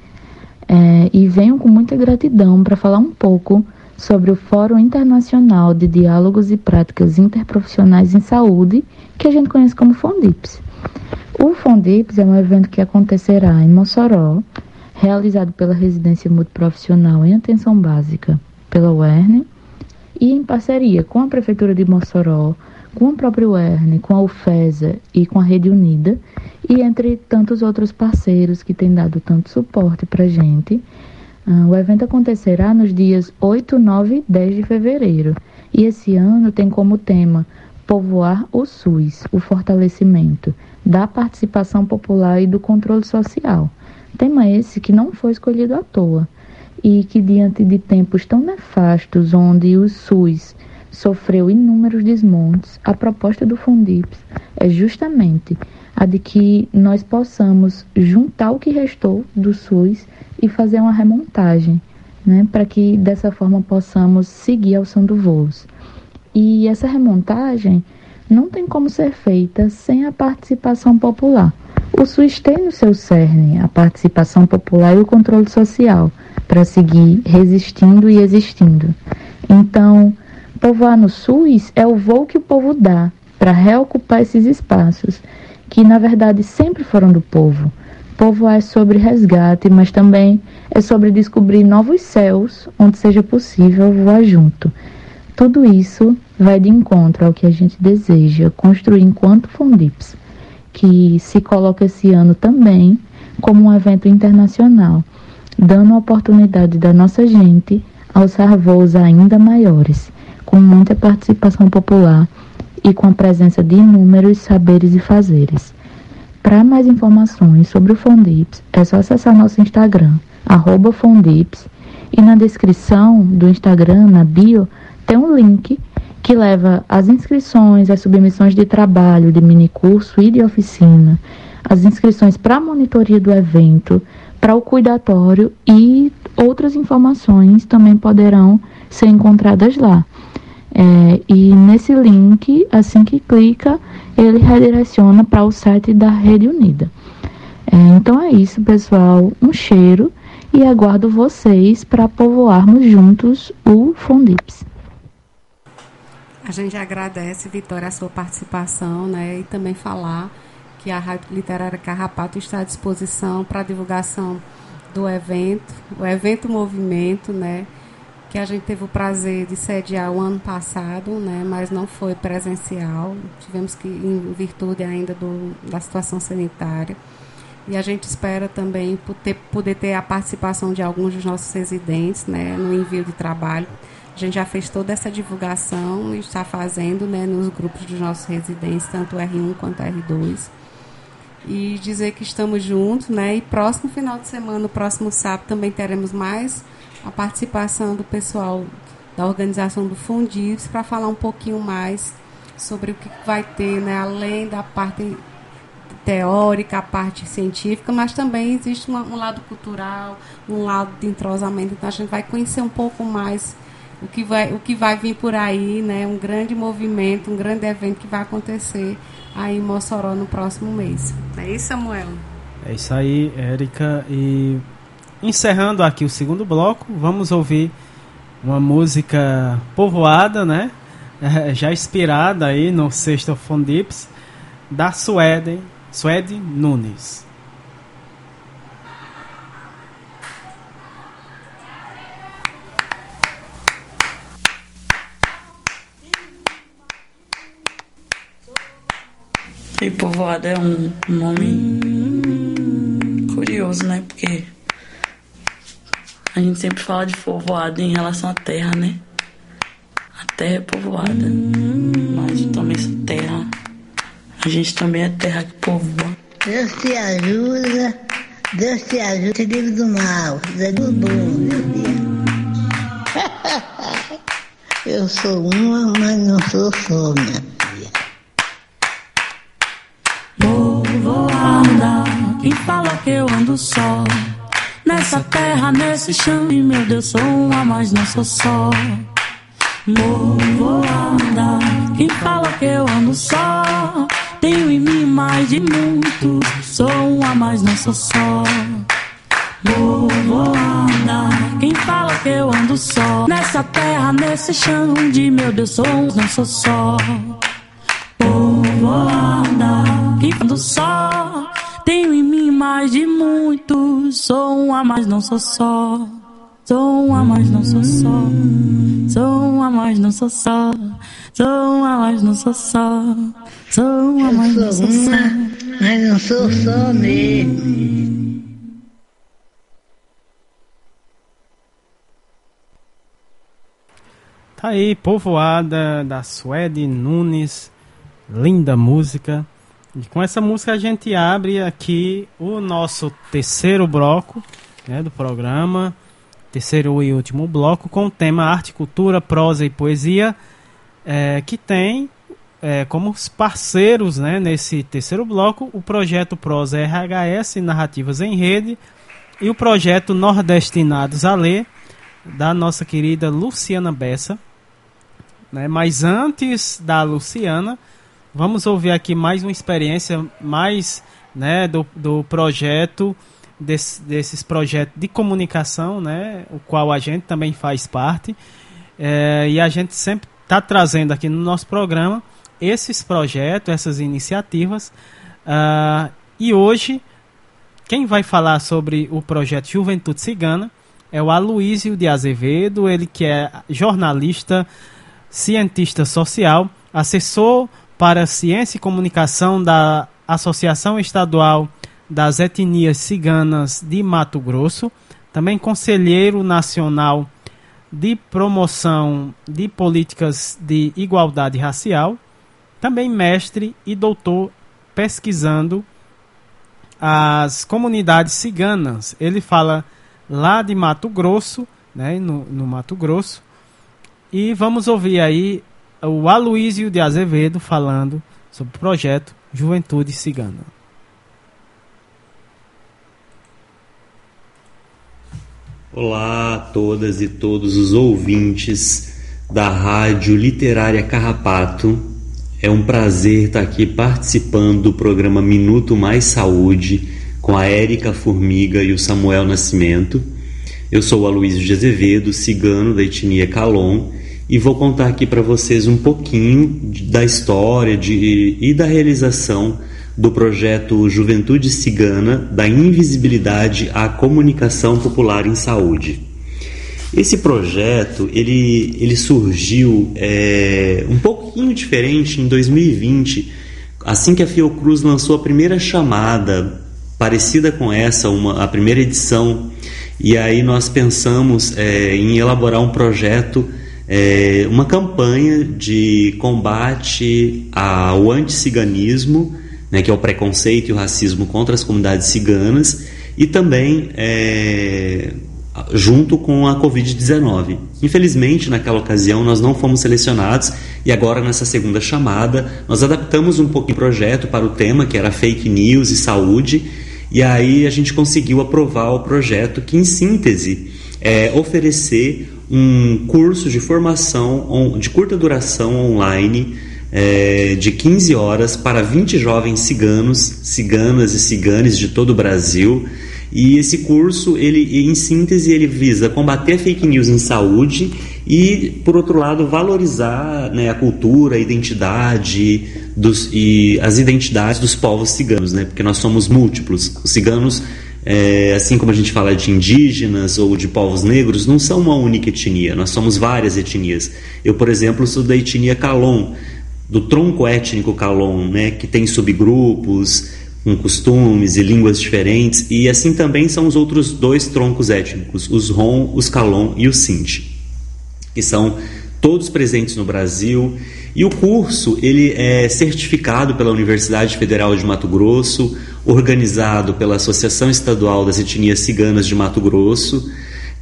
É, e venho com muita gratidão para falar um pouco sobre o Fórum Internacional de Diálogos e Práticas Interprofissionais em Saúde, que a gente conhece como FONDIPS. O FONDIPS é um evento que acontecerá em Mossoró, realizado pela Residência Multiprofissional em Atenção Básica pela UERN e em parceria com a Prefeitura de Mossoró, com o próprio UERN, com a UFESA e com a Rede Unida, e entre tantos outros parceiros que têm dado tanto suporte para a gente. Uh, o evento acontecerá nos dias 8, 9 e 10 de fevereiro, e esse ano tem como tema Povoar o SUS, o fortalecimento da participação popular e do controle social. Tema esse que não foi escolhido à toa e que, diante de tempos tão nefastos, onde o SUS sofreu inúmeros desmontes, a proposta do Fundips é justamente a de que nós possamos juntar o que restou do SUS e fazer uma remontagem, né, para que dessa forma possamos seguir alçando voos. E essa remontagem não tem como ser feita sem a participação popular. O SUS tem no seu cerne a participação popular e o controle social para seguir resistindo e existindo. Então, povoar no SUS é o voo que o povo dá para reocupar esses espaços, que na verdade sempre foram do povo. Povoar é sobre resgate, mas também é sobre descobrir novos céus onde seja possível voar junto. Tudo isso vai de encontro ao que a gente deseja construir enquanto Fundips, que se coloca esse ano também como um evento internacional dando a oportunidade da nossa gente alçar voos ainda maiores, com muita participação popular e com a presença de inúmeros saberes e fazeres. Para mais informações sobre o Fondips, é só acessar nosso Instagram, arroba Fondips, e na descrição do Instagram, na bio, tem um link que leva as inscrições, as submissões de trabalho, de minicurso e de oficina, as inscrições para a monitoria do evento, para o cuidatório e outras informações também poderão ser encontradas lá. É, e nesse link, assim que clica, ele redireciona para o site da Rede Unida. É, então é isso, pessoal. Um cheiro e aguardo vocês para povoarmos juntos o Fondips. A gente agradece, Vitória, a sua participação né, e também falar que a Rádio Literária Carrapato está à disposição para divulgação do evento, o evento Movimento, né, que a gente teve o prazer de sediar o ano passado, né, mas não foi presencial, tivemos que, em virtude ainda do, da situação sanitária. E a gente espera também poder, poder ter a participação de alguns dos nossos residentes né, no envio de trabalho. A gente já fez toda essa divulgação e está fazendo né, nos grupos dos nossos residentes, tanto R1 quanto R2 e dizer que estamos juntos, né? E próximo final de semana, no próximo sábado, também teremos mais a participação do pessoal da organização do Fundis para falar um pouquinho mais sobre o que vai ter, né? Além da parte teórica, a parte científica, mas também existe uma, um lado cultural, um lado de entrosamento. Então a gente vai conhecer um pouco mais o que vai, o que vai vir por aí, né? Um grande movimento, um grande evento que vai acontecer aí em Mossoró no próximo mês. É isso, Samuel? É isso aí, Érica. E encerrando aqui o segundo bloco, vamos ouvir uma música povoada, né? Já inspirada aí no Sexto Fondips, da Suede, Suede Nunes. E povoada é um nome curioso, né? Porque a gente sempre fala de povoada em relação à terra, né? A terra é povoada, mas também essa terra, a gente também é terra que povoa. Deus te ajuda, Deus te ajuda, te livre do mal, é do bom, meu Deus. Eu sou uma, mas não sou só, minha voada. Quem fala que eu ando só? Nessa terra, nesse chão, e meu Deus, sou uma, mas não sou só. Voada. Quem fala que eu ando só? Tenho em mim mais de muitos. Sou uma, mas não sou só. Voada. Quem fala que eu ando só? Nessa terra, nesse chão, de meu Deus, sou, não sou só. Voada. Quem ando só? Mais de muitos. Sou uma, mas não sou só. Sou uma, mas não sou só. Sou uma, mas não sou só. Sou uma, mas não sou só. Sou uma, mas não sou só. Mas não sou só mesmo. Tá aí, Povoada da Suede Nunes, linda música. E com essa música a gente abre aqui o nosso terceiro bloco né, do programa, terceiro e último bloco, com o tema Arte, Cultura, Prosa e Poesia, é, que tem é, como parceiros né, nesse terceiro bloco o projeto Prosa RHS Narrativas em Rede e o projeto Nordestinados a Ler, da nossa querida Luciana Bessa. Né? Mas antes da Luciana, vamos ouvir aqui mais uma experiência mais né, do, do projeto, desse, desses projetos de comunicação, né, o qual a gente também faz parte. É, e a gente sempre está trazendo aqui no nosso programa esses projetos, essas iniciativas. Uh, e hoje, quem vai falar sobre o projeto Juventude Cigana é o Aloísio de Azevedo, ele que é jornalista cientista social, assessor para ciência e comunicação da Associação Estadual das Etnias Ciganas de Mato Grosso, também conselheiro nacional de promoção de políticas de igualdade racial, também mestre e doutor pesquisando as comunidades ciganas. Ele fala lá de Mato Grosso, né, no, no Mato Grosso, e vamos ouvir aí o Aloísio de Azevedo falando sobre o projeto Juventude Cigana. Olá a todas e todos os ouvintes da Rádio Literária Carrapato. É um prazer estar aqui participando do programa Minuto Mais Saúde com a Érica Formiga e o Samuel Nascimento. Eu sou o Aloysio de Azevedo, cigano da etnia Calon, e vou contar aqui para vocês um pouquinho da história de, e da realização do projeto Juventude Cigana da Invisibilidade à Comunicação Popular em Saúde. Esse projeto ele, ele surgiu é, um pouquinho diferente em 2020, assim que a Fiocruz lançou a primeira chamada parecida com essa, uma, a primeira edição e aí nós pensamos é, em elaborar um projeto, é, uma campanha de combate ao anticiganismo, né, que é o preconceito e o racismo contra as comunidades ciganas, e também é, junto com a Covid-19. Infelizmente, naquela ocasião, nós não fomos selecionados e agora, nessa segunda chamada, nós adaptamos um pouco o projeto para o tema, que era fake news e saúde, e aí a gente conseguiu aprovar o projeto que, em síntese, é oferecer um curso de formação de curta duração online é, de 15 horas para 20 jovens ciganos, ciganas e ciganes de todo o Brasil. E esse curso, ele, em síntese, ele visa combater fake news em saúde e, por outro lado, valorizar né, a cultura, a identidade dos, e as identidades dos povos ciganos, né, porque nós somos múltiplos. Os ciganos, é, assim como a gente fala de indígenas ou de povos negros, não são uma única etnia, nós somos várias etnias. Eu, por exemplo, sou da etnia Calon, do tronco étnico Calon, né, que tem subgrupos com costumes e línguas diferentes, e assim também são os outros dois troncos étnicos, os Rom, os Calon e os Sinti que são todos presentes no Brasil. E o curso ele é certificado pela Universidade Federal de Mato Grosso, organizado pela Associação Estadual das Etnias Ciganas de Mato Grosso,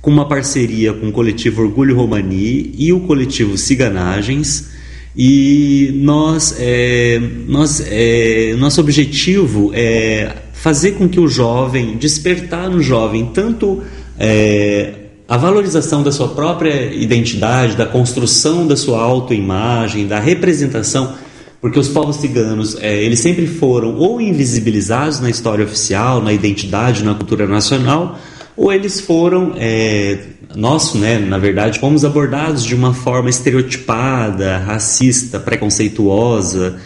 com uma parceria com o coletivo Orgulho Romani e o coletivo Ciganagens. E nós, é, nós é, nosso objetivo é fazer com que o jovem, despertar no jovem tanto é, a valorização da sua própria identidade, da construção da sua autoimagem, da representação, porque os povos ciganos é, eles sempre foram ou invisibilizados na história oficial, na identidade, na cultura nacional, ou eles foram é, nós, né, na verdade, fomos abordados de uma forma estereotipada, racista, preconceituosa.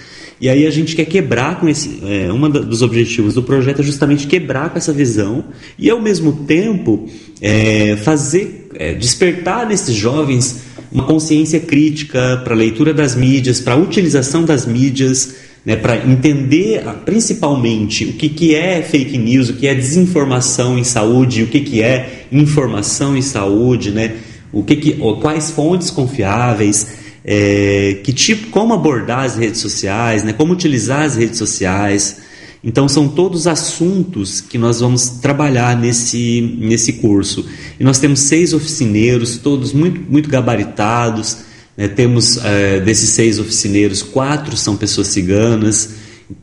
E aí a gente quer quebrar com esse. É, um dos objetivos do projeto é justamente quebrar com essa visão e ao mesmo tempo é, fazer é, despertar nesses jovens uma consciência crítica para a leitura das mídias, para a utilização das mídias, né, para entender principalmente o que, que é fake news, o que é desinformação em saúde, o que, que é informação em saúde, né, o que, que quais fontes confiáveis é, que tipo, como abordar as redes sociais, né, como utilizar as redes sociais. Então são todos assuntos que nós vamos trabalhar nesse, nesse curso. E nós temos seis oficineiros, todos muito, muito gabaritados. Né? Temos é, desses seis oficineiros, quatro são pessoas ciganas.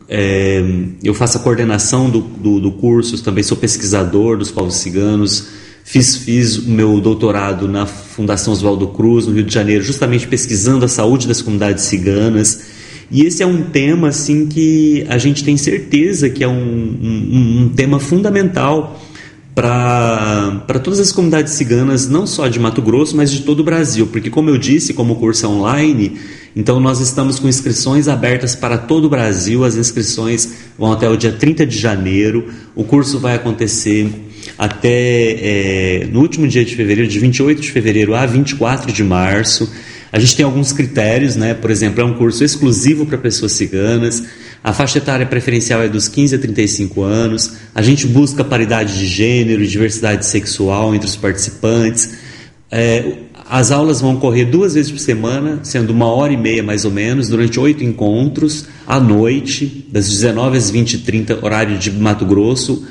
É, eu faço a coordenação do, do, do curso, também sou pesquisador dos povos ciganos. Fiz, fiz o meu doutorado na Fundação Oswaldo Cruz, no Rio de Janeiro, justamente pesquisando a saúde das comunidades ciganas. E esse é um tema assim que a gente tem certeza que é um, um, um tema fundamental para todas as comunidades ciganas, não só de Mato Grosso, mas de todo o Brasil. Porque, como eu disse, como o curso é online, então nós estamos com inscrições abertas para todo o Brasil. As inscrições vão até o dia 30 de janeiro. O curso vai acontecer até é, no último dia de fevereiro, de 28 de fevereiro a 24 de março. A gente tem alguns critérios, né? por exemplo, é um curso exclusivo para pessoas ciganas, a faixa etária preferencial é dos 15 a 35 anos, a gente busca paridade de gênero e diversidade sexual entre os participantes. É, as aulas vão ocorrer duas vezes por semana, sendo uma hora e meia mais ou menos, durante oito encontros, à noite, das 19 às 20 e 30, horário de Mato Grosso,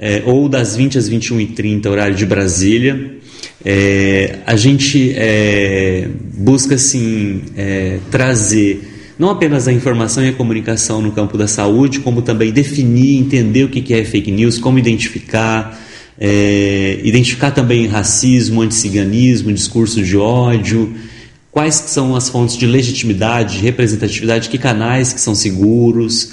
é, ou das 20 às 21h30, horário de Brasília. É, a gente é, busca assim, é, trazer não apenas a informação e a comunicação no campo da saúde, como também definir, entender o que é fake news, como identificar, é, identificar também racismo, anticiganismo, discurso de ódio, quais são as fontes de legitimidade, de representatividade, que canais que são seguros,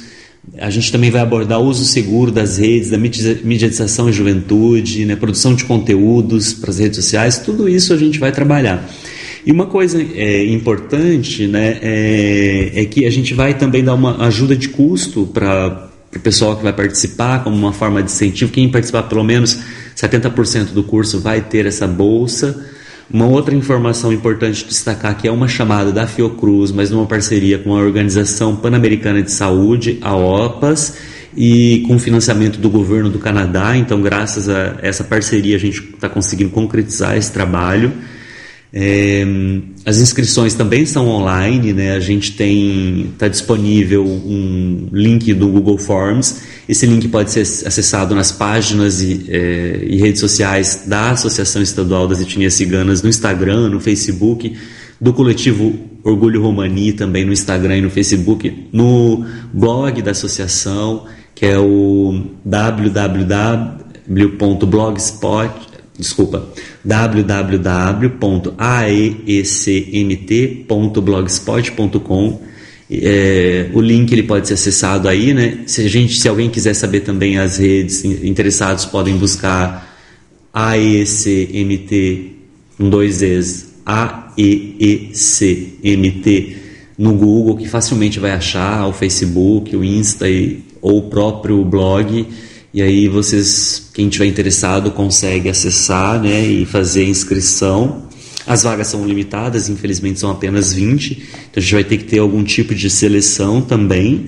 a gente também vai abordar o uso seguro das redes, da mediatização e juventude, né, produção de conteúdos para as redes sociais, tudo isso a gente vai trabalhar. E uma coisa é, importante né, é, é, que a gente vai também dar uma ajuda de custo para o pessoal que vai participar, como uma forma de incentivo. Quem participar pelo menos 70% do curso vai ter essa bolsa. Uma outra informação importante de destacar que é uma chamada da Fiocruz, mas numa parceria com a Organização Pan-Americana de Saúde, a OPAS, e com financiamento do governo do Canadá. Então, graças a essa parceria, a gente está conseguindo concretizar esse trabalho. É, as inscrições também são online, né? A gente tem está disponível um link do Google Forms. Esse link pode ser acessado nas páginas e, é, e redes sociais da Associação Estadual das Etnias Ciganas no Instagram, no Facebook, do coletivo Orgulho Romani também no Instagram e no Facebook, no blog da associação que é o www.blogspot desculpa, www.aecmt.blogspot.com. É, o link ele pode ser acessado aí, né? Se a gente, se alguém quiser saber também as redes, interessados podem buscar AECMT um dois vezes AEECMT no Google, que facilmente vai achar o Facebook, o Insta e, ou o próprio blog e aí vocês, quem tiver interessado, consegue acessar né, e fazer a inscrição. As vagas são limitadas, infelizmente são apenas 20, então a gente vai ter que ter algum tipo de seleção também.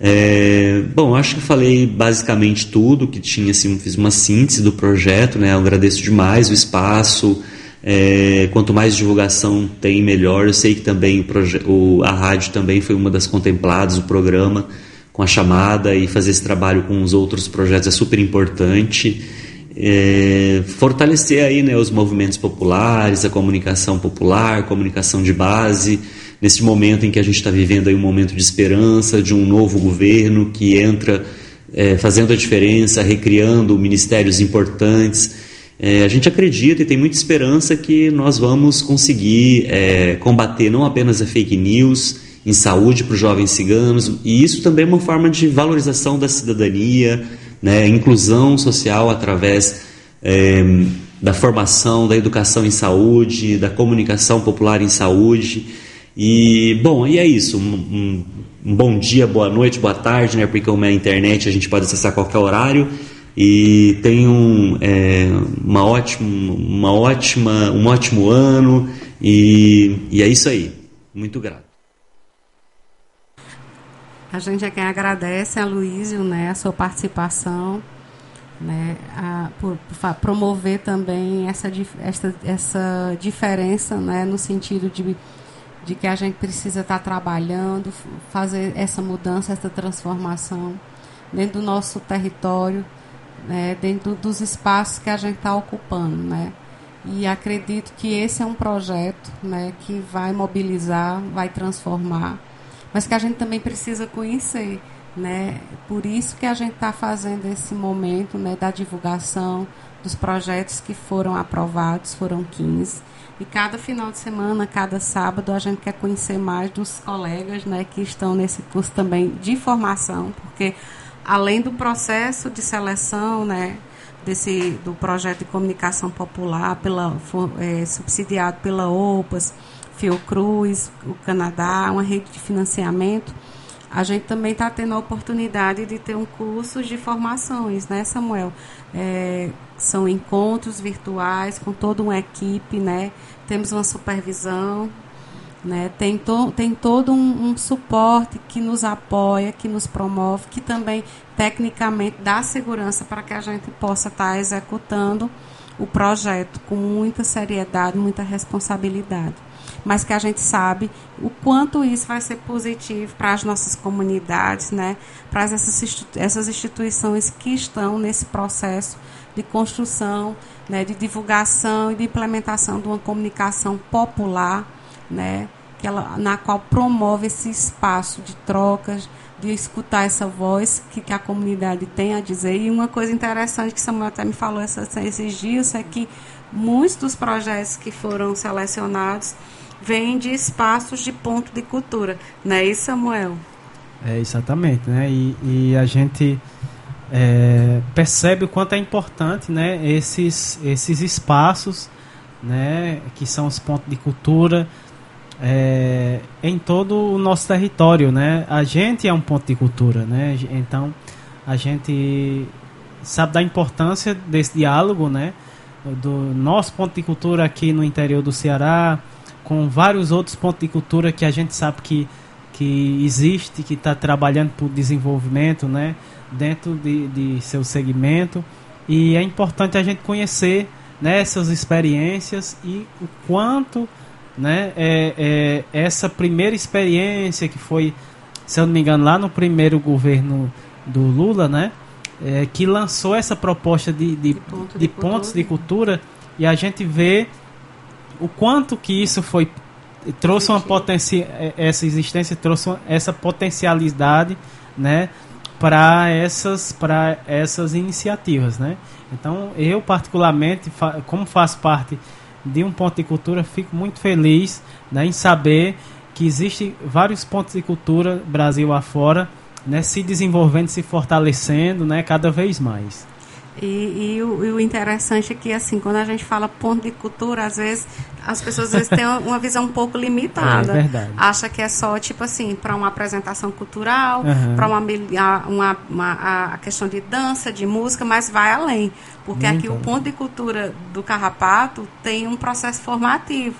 É, bom, acho que falei basicamente tudo que tinha, assim, fiz uma síntese do projeto, né? Eu agradeço demais o espaço. É, quanto mais divulgação tem, melhor. Eu sei que também o, o, a rádio também foi uma das contempladas, o programa com a chamada e fazer esse trabalho com os outros projetos é super importante. É, fortalecer aí né, os movimentos populares, a comunicação popular, comunicação de base, nesse momento em que a gente está vivendo aí um momento de esperança, de um novo governo que entra é, fazendo a diferença, recriando ministérios importantes. É, a gente acredita e tem muita esperança que nós vamos conseguir é, combater não apenas a fake news, em saúde para os jovens ciganos, e isso também é uma forma de valorização da cidadania, né, inclusão social através é, da formação, da educação em saúde, da comunicação popular em saúde. E, bom, e é isso. Um, um, um bom dia, boa noite, boa tarde, né? Porque como é a internet, a gente pode acessar a qualquer horário. E tenham é, uma ótima, uma ótima, um ótimo ano. E, e é isso aí. Muito grato. A gente é quem agradece a Luísio, né, a sua participação, né, a, por, por promover também essa, essa, essa diferença, né, no sentido de, de que a gente precisa estar trabalhando, fazer essa mudança, essa transformação dentro do nosso território, né, dentro dos espaços que a gente está ocupando, né. E acredito que esse é um projeto né, que vai mobilizar, vai transformar mas que a gente também precisa conhecer. Né? Por isso que a gente está fazendo esse momento né, da divulgação dos projetos que foram aprovados, foram 15. E cada final de semana, cada sábado, a gente quer conhecer mais dos colegas né, que estão nesse curso também de formação, porque além do processo de seleção, né, desse, do projeto de comunicação popular, pela, é, subsidiado pela OPAS, Fiocruz, o Canadá, uma rede de financiamento, a gente também está tendo a oportunidade de ter um curso de formações, né, Samuel? É, são encontros virtuais com toda uma equipe, né? Temos uma supervisão, né? Tem, to, tem todo um, um, suporte que nos apoia, que nos promove, que também tecnicamente dá segurança para que a gente possa estar tá executando o projeto com muita seriedade, muita responsabilidade mas que a gente sabe o quanto isso vai ser positivo para as nossas comunidades, né? para essas, essas instituições que estão nesse processo de construção, né? de divulgação e de implementação de uma comunicação popular, né? que ela, na qual promove esse espaço de trocas, de escutar essa voz que, que, a comunidade tem a dizer. E uma coisa interessante que Samuel até me falou esses dias é que muitos dos projetos que foram selecionados vem de espaços de ponto de cultura, não é isso, Samuel? É, exatamente, né? E, e a gente é, percebe o quanto é importante, né? Esses, esses espaços, né? Que são os pontos de cultura é, em todo o nosso território, né? A gente é um ponto de cultura, né? Então, a gente sabe da importância desse diálogo, né? Do nosso ponto de cultura aqui no interior do Ceará, com vários outros pontos de cultura que a gente sabe que, que existe, que está trabalhando por desenvolvimento né, dentro de, de seu segmento. E é importante a gente conhecer né, essas experiências e o quanto né, é, é, essa primeira experiência que foi, se eu não me engano, lá no primeiro governo do Lula, né, é, que lançou essa proposta de, de, de, ponto de, de pontos de cultura e a gente vê o quanto que isso foi trouxe uma potência é, essa existência trouxe essa potencialidade né para essas para essas iniciativas né? Então eu particularmente como faço parte de um ponto de cultura fico muito feliz né, em saber que existem vários pontos de cultura Brasil afora né se desenvolvendo se fortalecendo né cada vez mais e, e, o, e, o, interessante é que, assim, quando a gente fala ponto de cultura, às vezes as pessoas às vezes têm uma visão um pouco limitada. É verdade. Acha que é só, tipo assim, para uma apresentação cultural, uhum. para uma, uma, uma, a questão de dança, de música, mas vai além. Porque Muito aqui o ponto de cultura do Carrapato tem um processo formativo.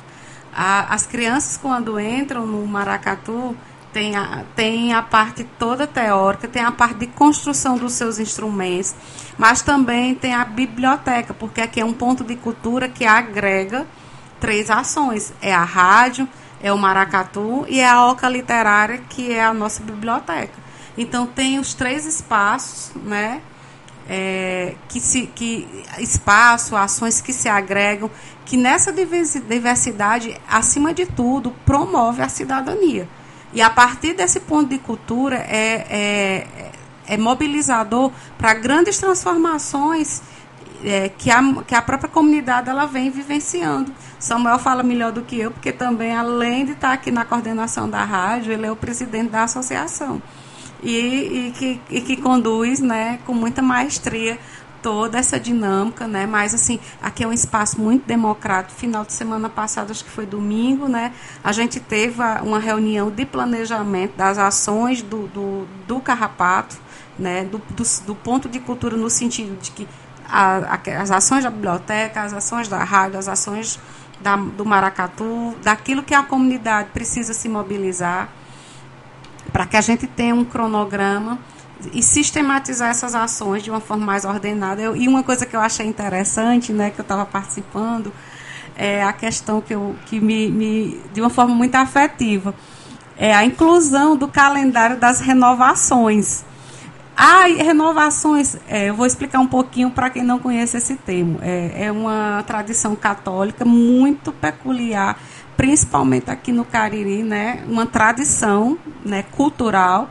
A, as crianças, quando entram no Maracatu, tem a, tem a parte toda teórica, tem a parte de construção dos seus instrumentos, mas também tem a biblioteca, porque aqui é um ponto de cultura que agrega três ações: é a rádio, é o maracatu e é a oca literária, que é a nossa biblioteca. Então tem os três espaços, né? É, que se que espaço, ações que se agregam, que nessa diversidade, acima de tudo, promove a cidadania. E a partir desse ponto de cultura é, é, é mobilizador para grandes transformações é, que, a, que a própria comunidade ela vem vivenciando. Samuel fala melhor do que eu, porque também, além de estar aqui na coordenação da rádio, ele é o presidente da associação. E, e, que, e que conduz né, com muita maestria toda essa dinâmica, né? Mas assim, aqui é um espaço muito democrático. Final de semana passada, acho que foi domingo, né? A gente teve uma reunião de planejamento das ações do, do, do Carrapato, né? Do, do, do ponto de cultura no sentido de que a, a, as ações da biblioteca, as ações da rádio, as ações da, do Maracatu, daquilo que a comunidade precisa se mobilizar, para que a gente tenha um cronograma e sistematizar essas ações de uma forma mais ordenada. Eu, e uma coisa que eu achei interessante, né, que eu estava participando, é a questão que, eu, que me, me, de uma forma muito afetiva, é a inclusão do calendário das renovações. Ah, renovações, é, eu vou explicar um pouquinho para quem não conhece esse termo. É, é uma tradição católica muito peculiar, principalmente aqui no Cariri, né? Uma tradição né, cultural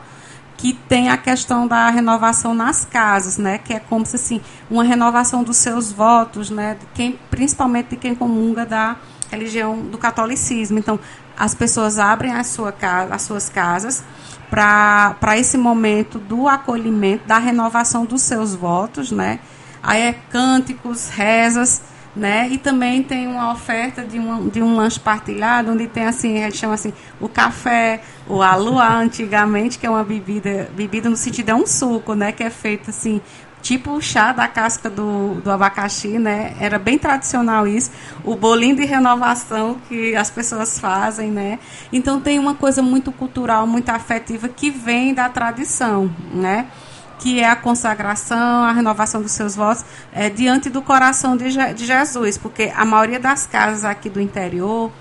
que tem a questão da renovação nas casas, né? Que é como se assim, uma renovação dos seus votos, né? Quem, principalmente de quem comunga da religião do catolicismo. Então, as pessoas abrem a sua casa, as suas casas para esse momento do acolhimento, da renovação dos seus votos, né? Aí é cânticos, rezas, né? E também tem uma oferta de um, de um lanche partilhado, onde tem assim, a gente chama assim, o café, o aluá antigamente, que é uma bebida, bebida no sentido é um suco, né? Que é feito assim, tipo o chá da casca do, do abacaxi, né? Era bem tradicional isso. O bolinho de renovação que as pessoas fazem, né? Então tem uma coisa muito cultural, muito afetiva que vem da tradição, né? Que é a consagração, a renovação dos seus votos é, diante do coração de, Je de Jesus, porque a maioria das casas aqui do interior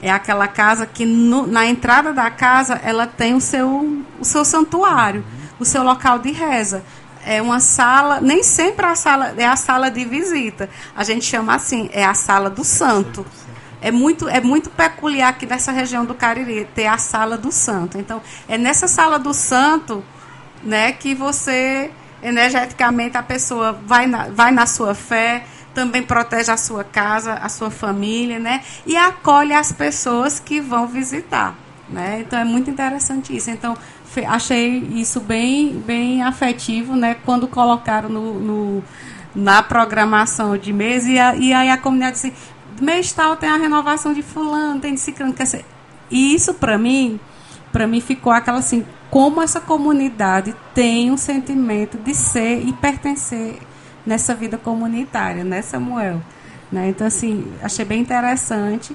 é aquela casa que no, na entrada da casa ela tem o seu, o seu santuário, o seu local de reza. É uma sala, nem sempre a sala é a sala de visita. A gente chama assim, é a sala do santo. É muito, é muito peculiar aqui nessa região do Cariri ter a sala do santo. Então, é nessa sala do santo né? Que você energeticamente a pessoa vai na, vai na sua fé, também protege a sua casa, a sua família, né? E acolhe as pessoas que vão visitar, né? Então é muito interessante isso. Então achei isso bem bem afetivo, né? Quando colocaram no, no na programação de mês e, a, e aí a comunidade disse, mês tal tem a renovação de fulano, tem de ciclano, quer dizer, e isso para mim, para mim ficou aquela assim, como essa comunidade tem um sentimento de ser e pertencer nessa vida comunitária, né, Samuel? Né? Então, assim, achei bem interessante.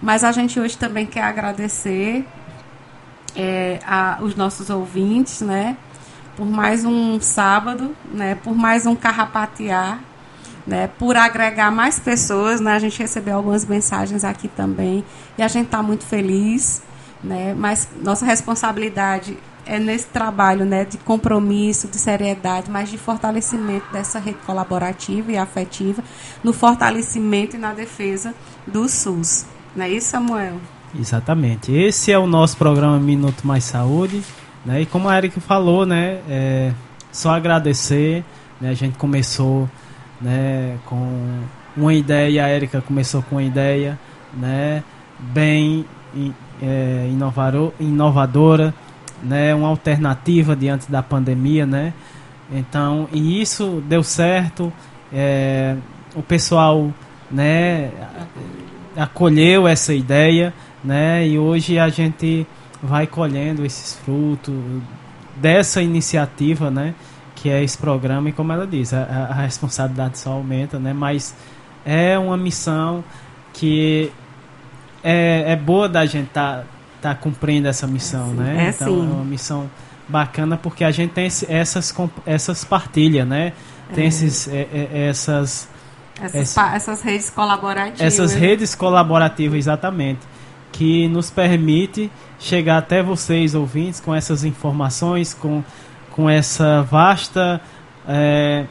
Mas a gente hoje também quer agradecer é, a, os nossos ouvintes, né? Por mais um sábado, né? Por mais um carrapatear, né? Por agregar mais pessoas, né? A gente recebeu algumas mensagens aqui também e a gente está muito feliz né? Mas nossa responsabilidade é nesse trabalho, né, de compromisso, de seriedade, mas de fortalecimento dessa rede colaborativa e afetiva, no fortalecimento e na defesa do SUS. Não é isso, Samuel? Exatamente. Esse é o nosso programa Minuto Mais Saúde, né? E como a Erika falou, né, é só agradecer, né? A gente começou, né, com uma ideia, a Erika começou com uma ideia, né, bem é, inovadora, né, uma alternativa diante da pandemia, né? Então, e isso deu certo. É, o pessoal, né, acolheu essa ideia, né? E hoje a gente vai colhendo esses frutos dessa iniciativa, né? Que é esse programa e como ela diz, a, a responsabilidade só aumenta, né? Mas é uma missão que é, é boa da gente estar tá, tá cumprindo essa missão, né? É, então sim. é uma missão bacana porque a gente tem esse, essas essas partilhas, né? Tem É. esses é, é, essas Essas, pa- essas redes colaborativas. essas redes colaborativas exatamente que nos permite chegar até vocês ouvintes com essas informações com com essa vasta é,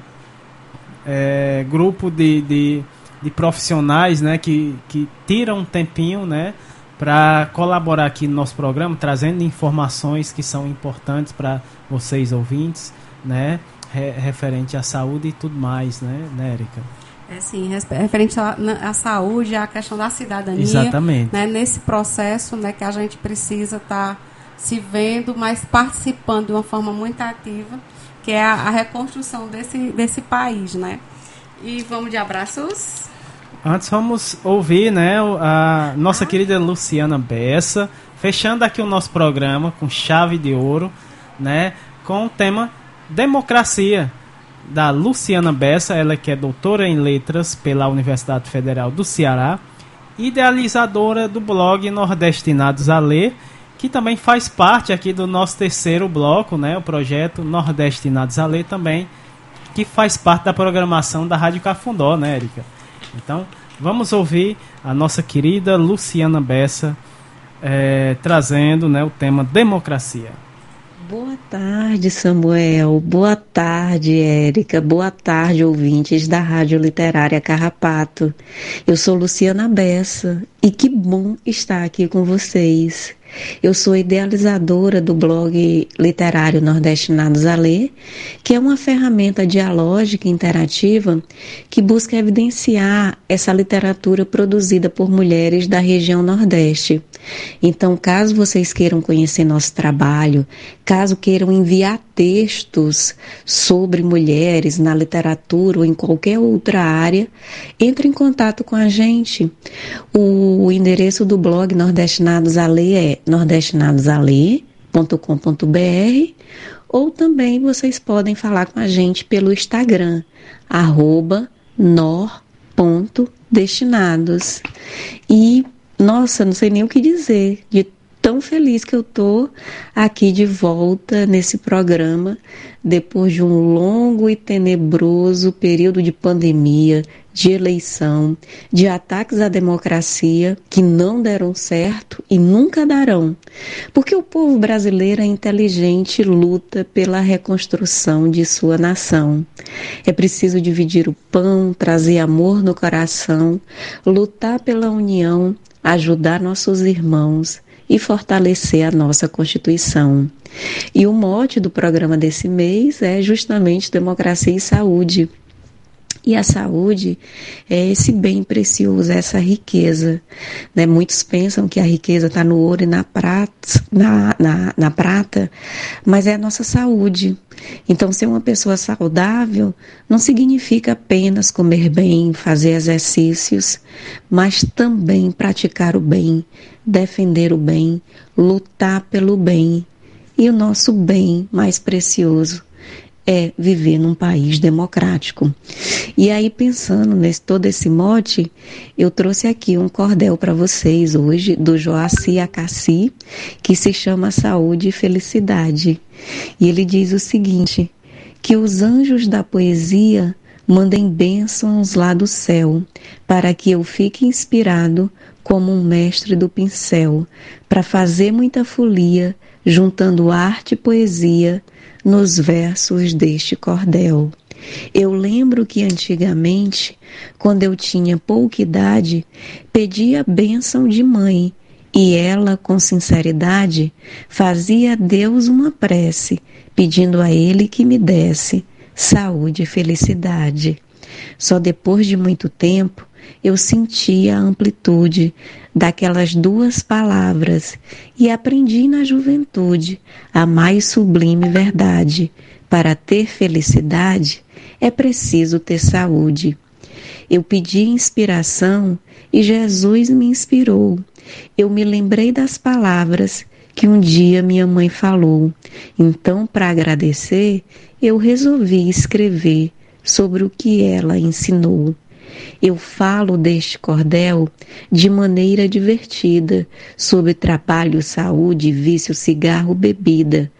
é, grupo de, de, de profissionais né que, que tiram um tempinho né para colaborar aqui no nosso programa trazendo informações que são importantes para vocês ouvintes né re- referente à saúde e tudo mais né, né Érica? É sim, referente à, saúde, à questão da cidadania. Exatamente. Né, nesse processo né, que a gente precisa estar se vendo, mas participando de uma forma muito ativa, que é a, a reconstrução desse, desse país, né? E vamos de abraços. Antes vamos ouvir, né, a nossa querida Luciana Bessa, fechando aqui o nosso programa com chave de ouro, né, com o tema democracia da Luciana Bessa, ela que é doutora em letras pela Universidade Federal do Ceará, idealizadora do blog Nordestinados a Ler, que também faz parte aqui do nosso terceiro bloco, né, o projeto Nordestinados a Ler também, que faz parte da programação da Rádio Cafundó, né, Érica? Então, vamos ouvir a nossa querida Luciana Bessa é, trazendo né, o tema democracia. Boa tarde, Samuel. Boa tarde, Érica. Boa tarde, ouvintes da Rádio Literária Carrapato. Eu sou Luciana Bessa e que bom estar aqui com vocês. Eu sou idealizadora do blog literário Nordestinados a Ler, que é uma ferramenta dialógica interativa que busca evidenciar essa literatura produzida por mulheres da região Nordeste. Então, caso vocês queiram conhecer nosso trabalho, caso queiram enviar textos sobre mulheres na literatura ou em qualquer outra área, entre em contato com a gente. O endereço do blog Nordestinados a Ler é nordestinadosale.com.br ou também vocês podem falar com a gente pelo Instagram, arroba nor.destinados. E, nossa, não sei nem o que dizer de tão feliz que eu tô aqui de volta nesse programa depois de um longo e tenebroso período de pandemia, de eleição, de ataques à democracia que não deram certo e nunca darão. Porque o povo brasileiro é inteligente e luta pela reconstrução de sua nação. É preciso dividir o pão, trazer amor no coração, lutar pela união, ajudar nossos irmãos e fortalecer a nossa Constituição. E o mote do programa desse mês é justamente democracia e saúde. E a saúde é esse bem precioso, essa riqueza. Né? Muitos pensam que a riqueza está no ouro e na prata, na, na, na prata, mas é a nossa saúde. Então, ser uma pessoa saudável não significa apenas comer bem, fazer exercícios, mas também praticar o bem, defender o bem, lutar pelo bem. E o nosso bem mais precioso é viver num país democrático. E aí, pensando nesse todo esse mote, eu trouxe aqui um cordel para vocês hoje, do Joaci Acassi, que se chama Saúde e Felicidade. E ele diz o seguinte: que os anjos da poesia mandem bênçãos lá do céu, para que eu fique inspirado como um mestre do pincel, para fazer muita folia, juntando arte e poesia nos versos deste cordel. Eu lembro que antigamente, quando eu tinha pouca idade, pedia bênção de mãe e ela, com sinceridade, fazia a Deus uma prece, pedindo a Ele que me desse saúde e felicidade. Só depois de muito tempo eu senti a amplitude daquelas duas palavras e aprendi na juventude a mais sublime verdade. Para ter felicidade é preciso ter saúde. Eu pedi inspiração e Jesus me inspirou. Eu me lembrei das palavras que um dia minha mãe falou. Então, para agradecer, eu resolvi escrever sobre o que ela ensinou. Eu falo deste cordel de maneira divertida, sobre trabalho, saúde, vício, cigarro, bebida,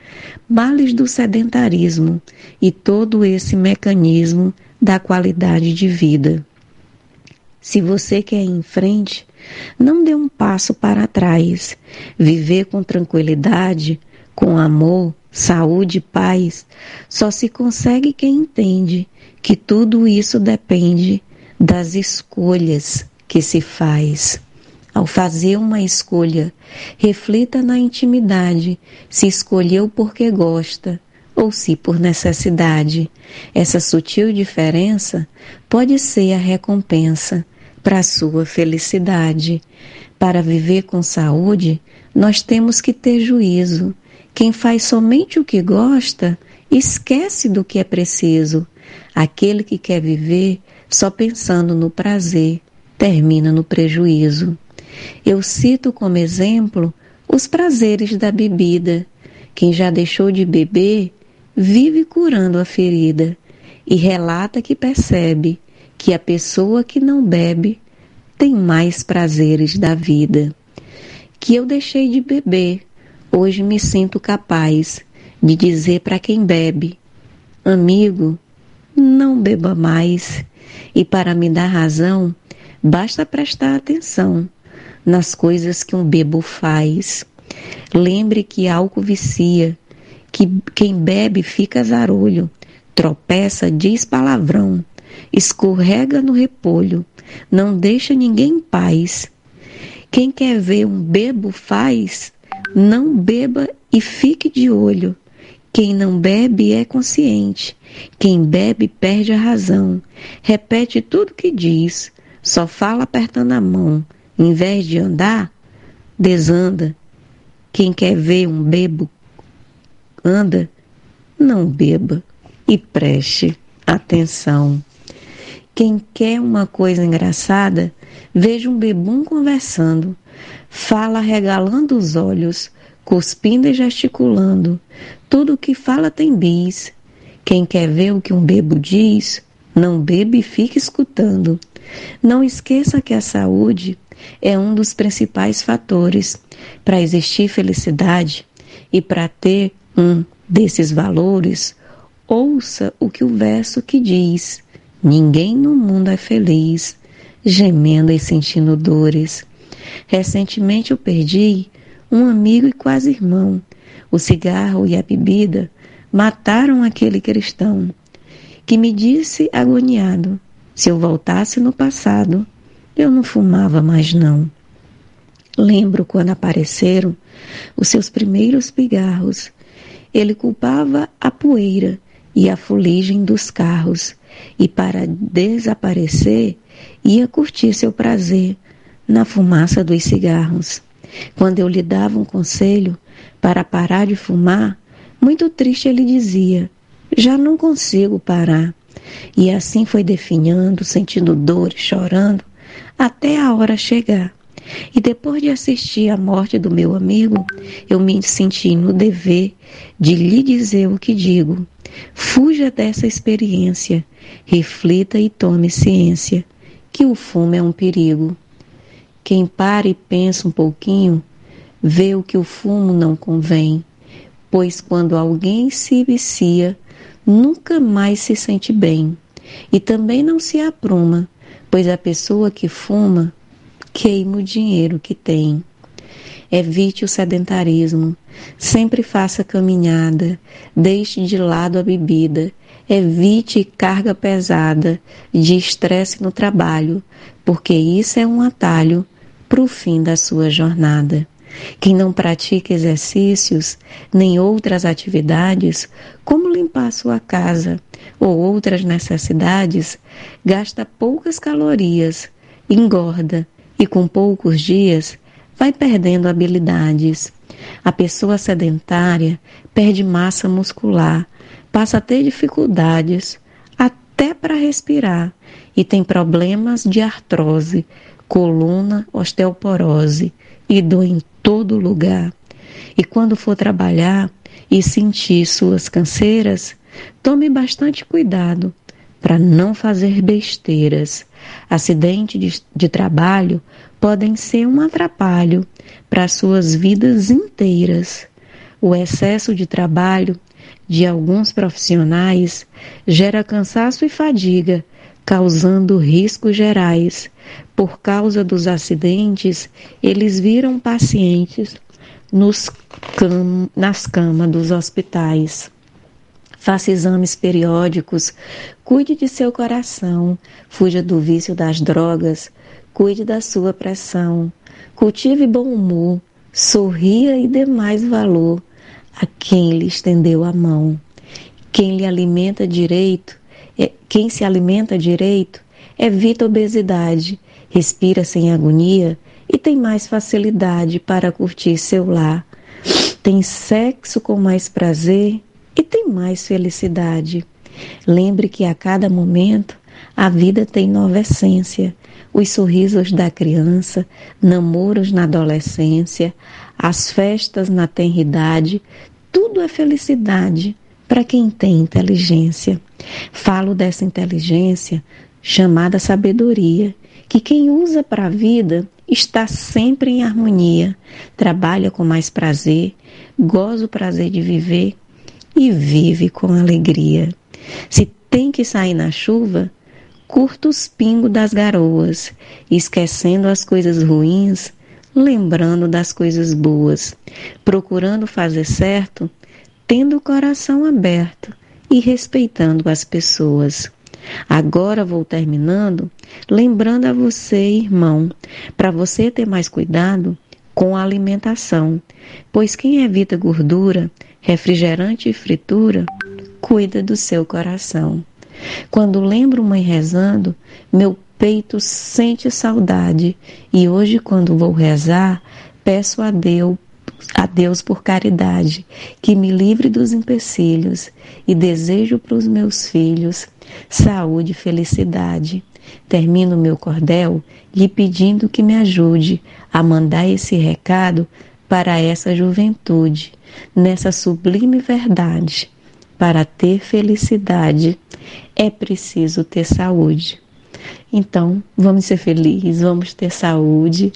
males do sedentarismo e todo esse mecanismo da qualidade de vida. Se você quer ir em frente, não dê um passo para trás. Viver com tranquilidade, com amor, saúde e paz, só se consegue quem entende que tudo isso depende das escolhas que se faz. Ao fazer uma escolha, reflita na intimidade se escolheu porque gosta ou se por necessidade. Essa sutil diferença pode ser a recompensa para a sua felicidade. Para viver com saúde, nós temos que ter juízo. Quem faz somente o que gosta esquece do que é preciso. Aquele que quer viver só pensando no prazer termina no prejuízo. Eu cito como exemplo os prazeres da bebida. Quem já deixou de beber vive curando a ferida e relata que percebe que a pessoa que não bebe tem mais prazeres da vida. Que eu deixei de beber, hoje me sinto capaz de dizer para quem bebe: amigo, não beba mais. E para me dar razão, basta prestar atenção nas coisas que um bebo faz. Lembre que álcool vicia, que quem bebe fica zarolho, tropeça, diz palavrão, escorrega no repolho, não deixa ninguém em paz. Quem quer ver um bebo faz, não beba e fique de olho. Quem não bebe é consciente. Quem bebe perde a razão. Repete tudo que diz. Só fala apertando a mão. Em vez de andar, desanda. Quem quer ver um bebo anda, não beba e preste atenção. Quem quer uma coisa engraçada, veja um bebum conversando, fala regalando os olhos, cuspindo e gesticulando. Tudo o que fala tem bis. Quem quer ver o que um bebo diz, não bebe e fique escutando. Não esqueça que a saúde é um dos principais fatores para existir felicidade e para ter um desses valores, ouça o que o verso que diz: Ninguém no mundo é feliz, gemendo e sentindo dores. Recentemente eu perdi um amigo e quase irmão. O cigarro e a bebida mataram aquele cristão que me disse agoniado: se eu voltasse no passado, eu não fumava mais não. Lembro quando apareceram os seus primeiros pigarros. Ele culpava a poeira e a fuligem dos carros, e para desaparecer, ia curtir seu prazer na fumaça dos cigarros. Quando eu lhe dava um conselho para parar de fumar, muito triste ele dizia: Já não consigo parar. E assim foi definhando, sentindo dor e chorando, até a hora chegar. E depois de assistir à morte do meu amigo, eu me senti no dever de lhe dizer o que digo. Fuja dessa experiência, reflita e tome ciência que o fumo é um perigo. Quem para e pensa um pouquinho, vê o que o fumo não convém, pois quando alguém se vicia, nunca mais se sente bem. E também não se apruma, pois a pessoa que fuma queima o dinheiro que tem. Evite o sedentarismo, sempre faça caminhada, deixe de lado a bebida, evite carga pesada de estresse no trabalho, porque isso é um atalho para o fim da sua jornada. Quem não pratica exercícios nem outras atividades, como limpar sua casa ou outras necessidades, gasta poucas calorias, engorda e com poucos dias vai perdendo habilidades. A pessoa sedentária perde massa muscular, passa a ter dificuldades até para respirar e tem problemas de artrose, coluna, osteoporose e em todo lugar. E quando for trabalhar e sentir suas canseiras, tome bastante cuidado para não fazer besteiras. Acidentes de, de trabalho podem ser um atrapalho para suas vidas inteiras. O excesso de trabalho de alguns profissionais gera cansaço e fadiga, causando riscos gerais. Por causa dos acidentes, eles viram pacientes nos cam nas camas dos hospitais. Faça exames periódicos, cuide de seu coração, fuja do vício das drogas, cuide da sua pressão, cultive bom humor, sorria e dê mais valor a quem lhe estendeu a mão. Quem lhe alimenta direito é, quem se alimenta direito evita obesidade, respira sem agonia e tem mais facilidade para curtir seu lar. Tem sexo com mais prazer e tem mais felicidade. Lembre que a cada momento a vida tem nova essência. Os sorrisos da criança, namoros na adolescência, as festas na tenridade, tudo é felicidade para quem tem inteligência. Falo dessa inteligência chamada sabedoria, que quem usa para a vida está sempre em harmonia, trabalha com mais prazer, goza o prazer de viver e vive com alegria. Se tem que sair na chuva, curta os pingos das garoas, esquecendo as coisas ruins, lembrando das coisas boas, procurando fazer certo, tendo o coração aberto e respeitando as pessoas. Agora vou terminando, lembrando a você, irmão, para você ter mais cuidado com a alimentação, pois quem evita gordura, refrigerante e fritura, cuida do seu coração. Quando lembro mãe rezando, meu peito sente saudade, e hoje, quando vou rezar, peço a Deus a Deus por caridade, que me livre dos empecilhos e desejo para os meus filhos saúde e felicidade. Termino meu cordel lhe pedindo que me ajude a mandar esse recado para essa juventude, nessa sublime verdade. Para ter felicidade é preciso ter saúde. Então, vamos ser felizes, vamos ter saúde,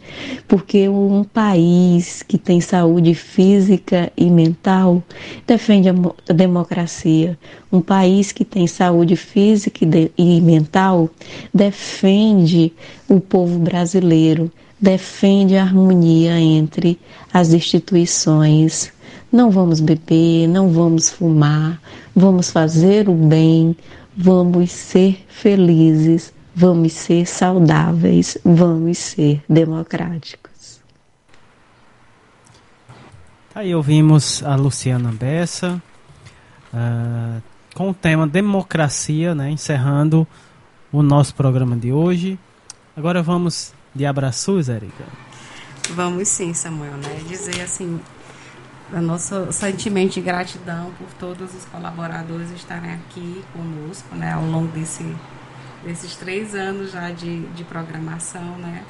porque um país que tem saúde física e mental defende a democracia. Um país que tem saúde física e mental defende o povo brasileiro, defende a harmonia entre as instituições. Não vamos beber, não vamos fumar, vamos fazer o bem, vamos ser felizes vamos ser saudáveis, vamos ser democráticos. Aí ouvimos a Luciana Bessa uh, com o tema democracia, né, encerrando o nosso programa de hoje. Agora vamos de abraços, Érica. Vamos sim, Samuel, né? Dizer assim, o nosso sentimento de gratidão por todos os colaboradores estarem aqui conosco, né, ao longo desse desses três anos já de, de programação, né?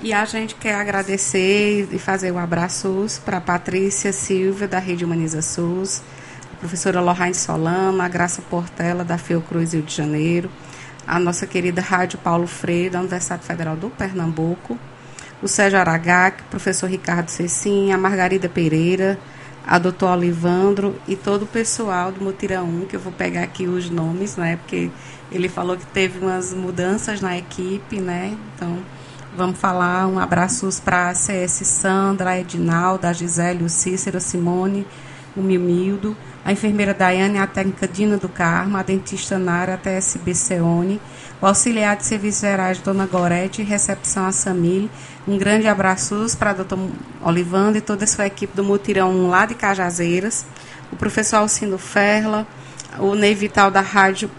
E a gente quer agradecer e fazer um abraço para Patrícia Silva, da Rede Humaniza SUS, a professora Lohane Solano, a Graça Portela, da Fiocruz Rio de Janeiro, a nossa querida Rádio Paulo Freire, da Universidade Federal do Pernambuco, o Sérgio Aragac, o professor Ricardo Cecim, a Margarida Pereira, a doutor Olivandro e todo o pessoal do Mutirão 1, que eu vou pegar aqui os nomes, né? Porque ele falou que teve umas mudanças na equipe, né? Então, vamos falar um abraços para a CS Sandra, Edinalda, Gisele, o Cícero, Simone, o Mimildo, a enfermeira Daiane, a técnica Dina do Carmo, a dentista Nara, a TSB Seone, o auxiliar de serviços gerais, Dona Gorete, recepção a Samile. Um grande abraço para a doutor Olivando e toda a sua equipe do Mutirão lá de Cajazeiras, o professor Alcindo Ferla, o Ney Vital da Rádio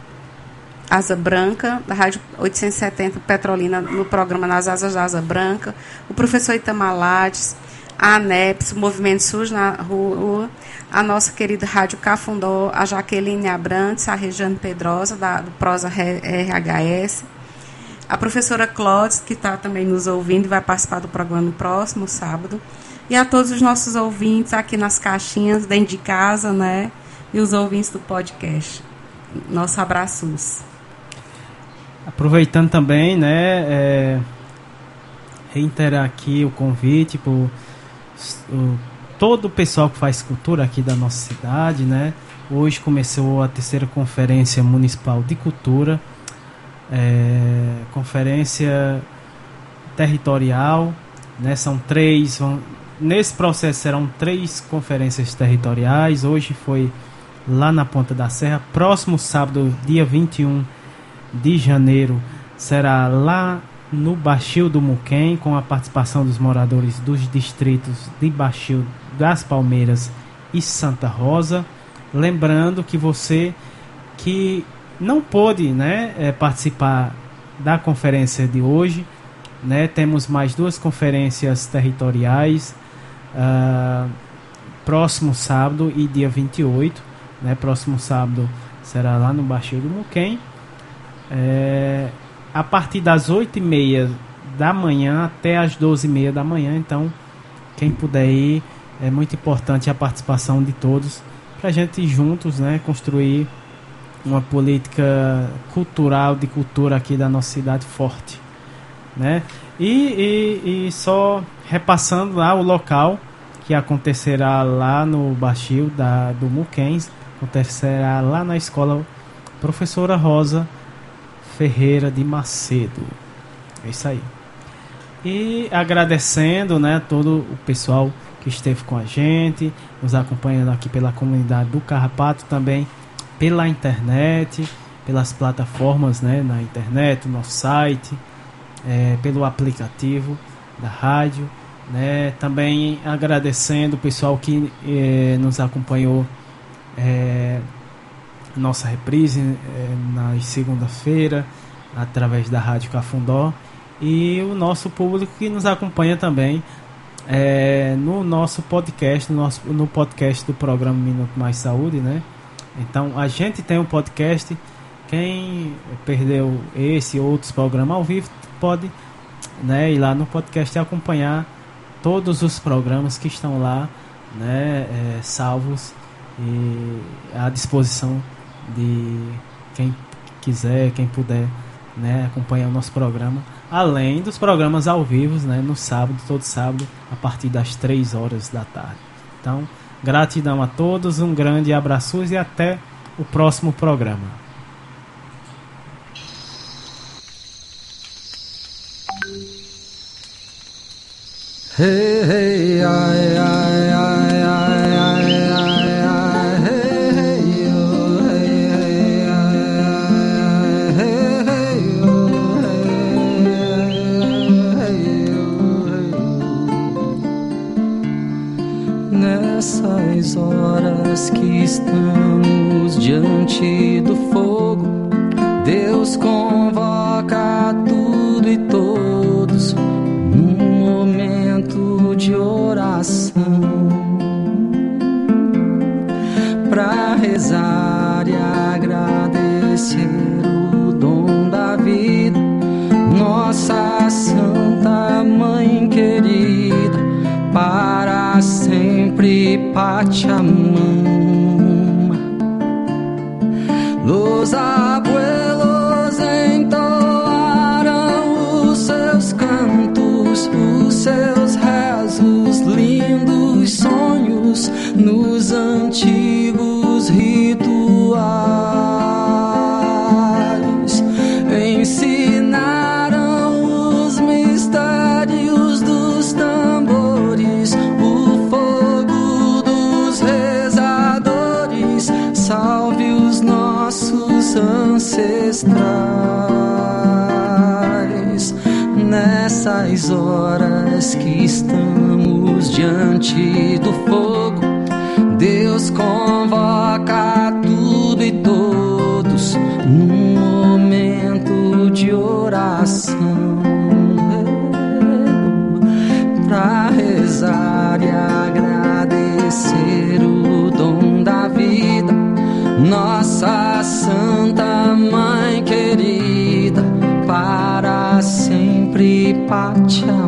Asa Branca, da Rádio 870 Petrolina, no programa Nas Asas da Asa Branca, o professor Itamar Lattes, a ANEPS, o Movimento SUS na rua, a nossa querida Rádio Cafundó, a Jaqueline Abrantes, a Regiane Pedrosa, da, do Prosa RHS, a professora Clóvis, que está também nos ouvindo e vai participar do programa no próximo sábado, e a todos os nossos ouvintes aqui nas caixinhas, dentro de casa, né, e os ouvintes do podcast. Nosso abraços. Aproveitando também, né, é, reiterar aqui o convite para todo o pessoal que faz cultura aqui da nossa cidade, né? Hoje começou a terceira conferência municipal de cultura, é, conferência territorial, né? São três, vão, nesse processo serão três conferências territoriais. Hoje foi lá na Ponta da Serra. Próximo sábado, dia 21 de janeiro será lá no Baixio do Muquem, com a participação dos moradores dos distritos de Baixio das Palmeiras e Santa Rosa. Lembrando que você que não pôde né, é, participar da conferência de hoje, né, temos mais duas conferências territoriais, uh, próximo sábado e dia 28. né? Próximo sábado será lá no Baixio do Muquem. É, a partir das 8h30 da manhã até as 12h30 da manhã. Então, quem puder ir, é muito importante a participação de todos para a gente juntos né, construir uma política cultural de cultura aqui da nossa cidade forte. Né? E, e, e só repassando lá o local que acontecerá lá no Baixio da, do Muquens, acontecerá lá na escola Professora Rosa Ferreira de Macedo. É isso aí. E agradecendo né, todo o pessoal que esteve com a gente, nos acompanhando aqui pela comunidade do Carrapato, também pela internet, pelas plataformas né, na internet, no nosso site, é, pelo aplicativo da rádio. Né, também agradecendo o pessoal que é, nos acompanhou é, nossa reprise é, na segunda-feira através da Rádio Cafundó e o nosso público que nos acompanha também é, no nosso podcast, no, nosso, no podcast do programa Minuto Mais Saúde, né? Então a gente tem um podcast. Quem perdeu esse ou outros programas ao vivo pode né, ir lá no podcast e acompanhar todos os programas que estão lá, né, é, salvos e à disposição de quem quiser, quem puder, né, acompanhar o nosso programa, além dos programas ao vivo, né, no sábado, todo sábado, a partir das 3 horas da tarde. Então, gratidão a todos, um grande abraço e até o próximo programa. Hey, hey, ai, ai, ai, Nessas horas que estamos diante do fogo, Deus convoca Pachamama. Those are horas que estamos diante do fogo. Deus convoca tudo e todos num momento de oração para rezar e agradecer o dom da vida, nossa Santa Mãe querida, para sempre Pachamama.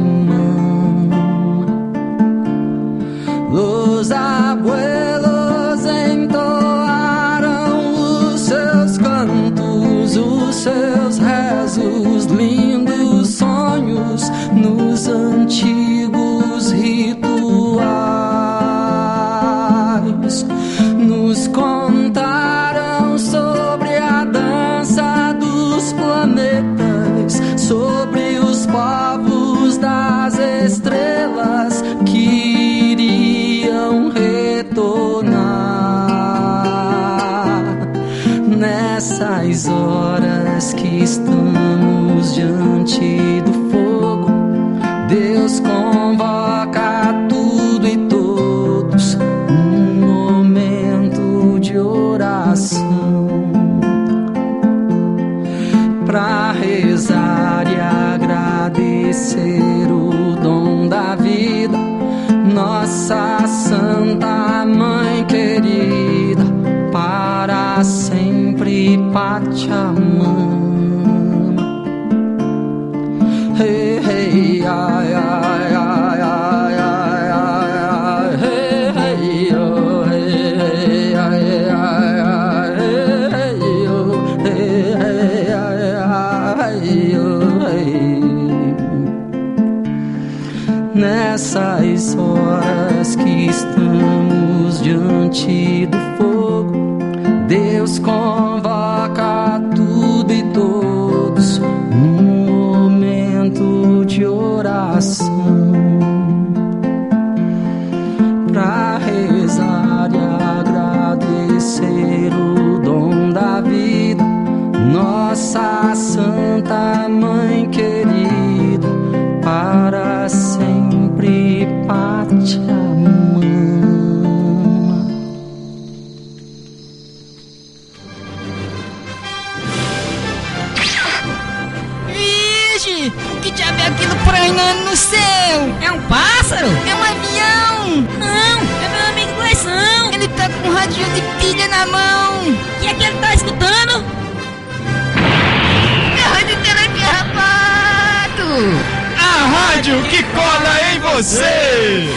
rádio que cola em você.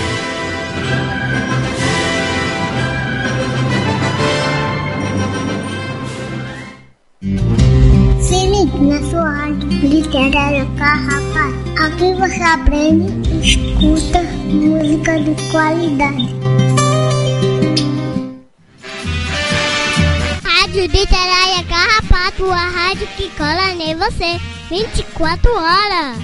Se liga na sua rádio literária Carrapato. Aqui você aprende e escuta música de qualidade. Rádio Literária Carrapato, é a rádio que cola em você 24 horas.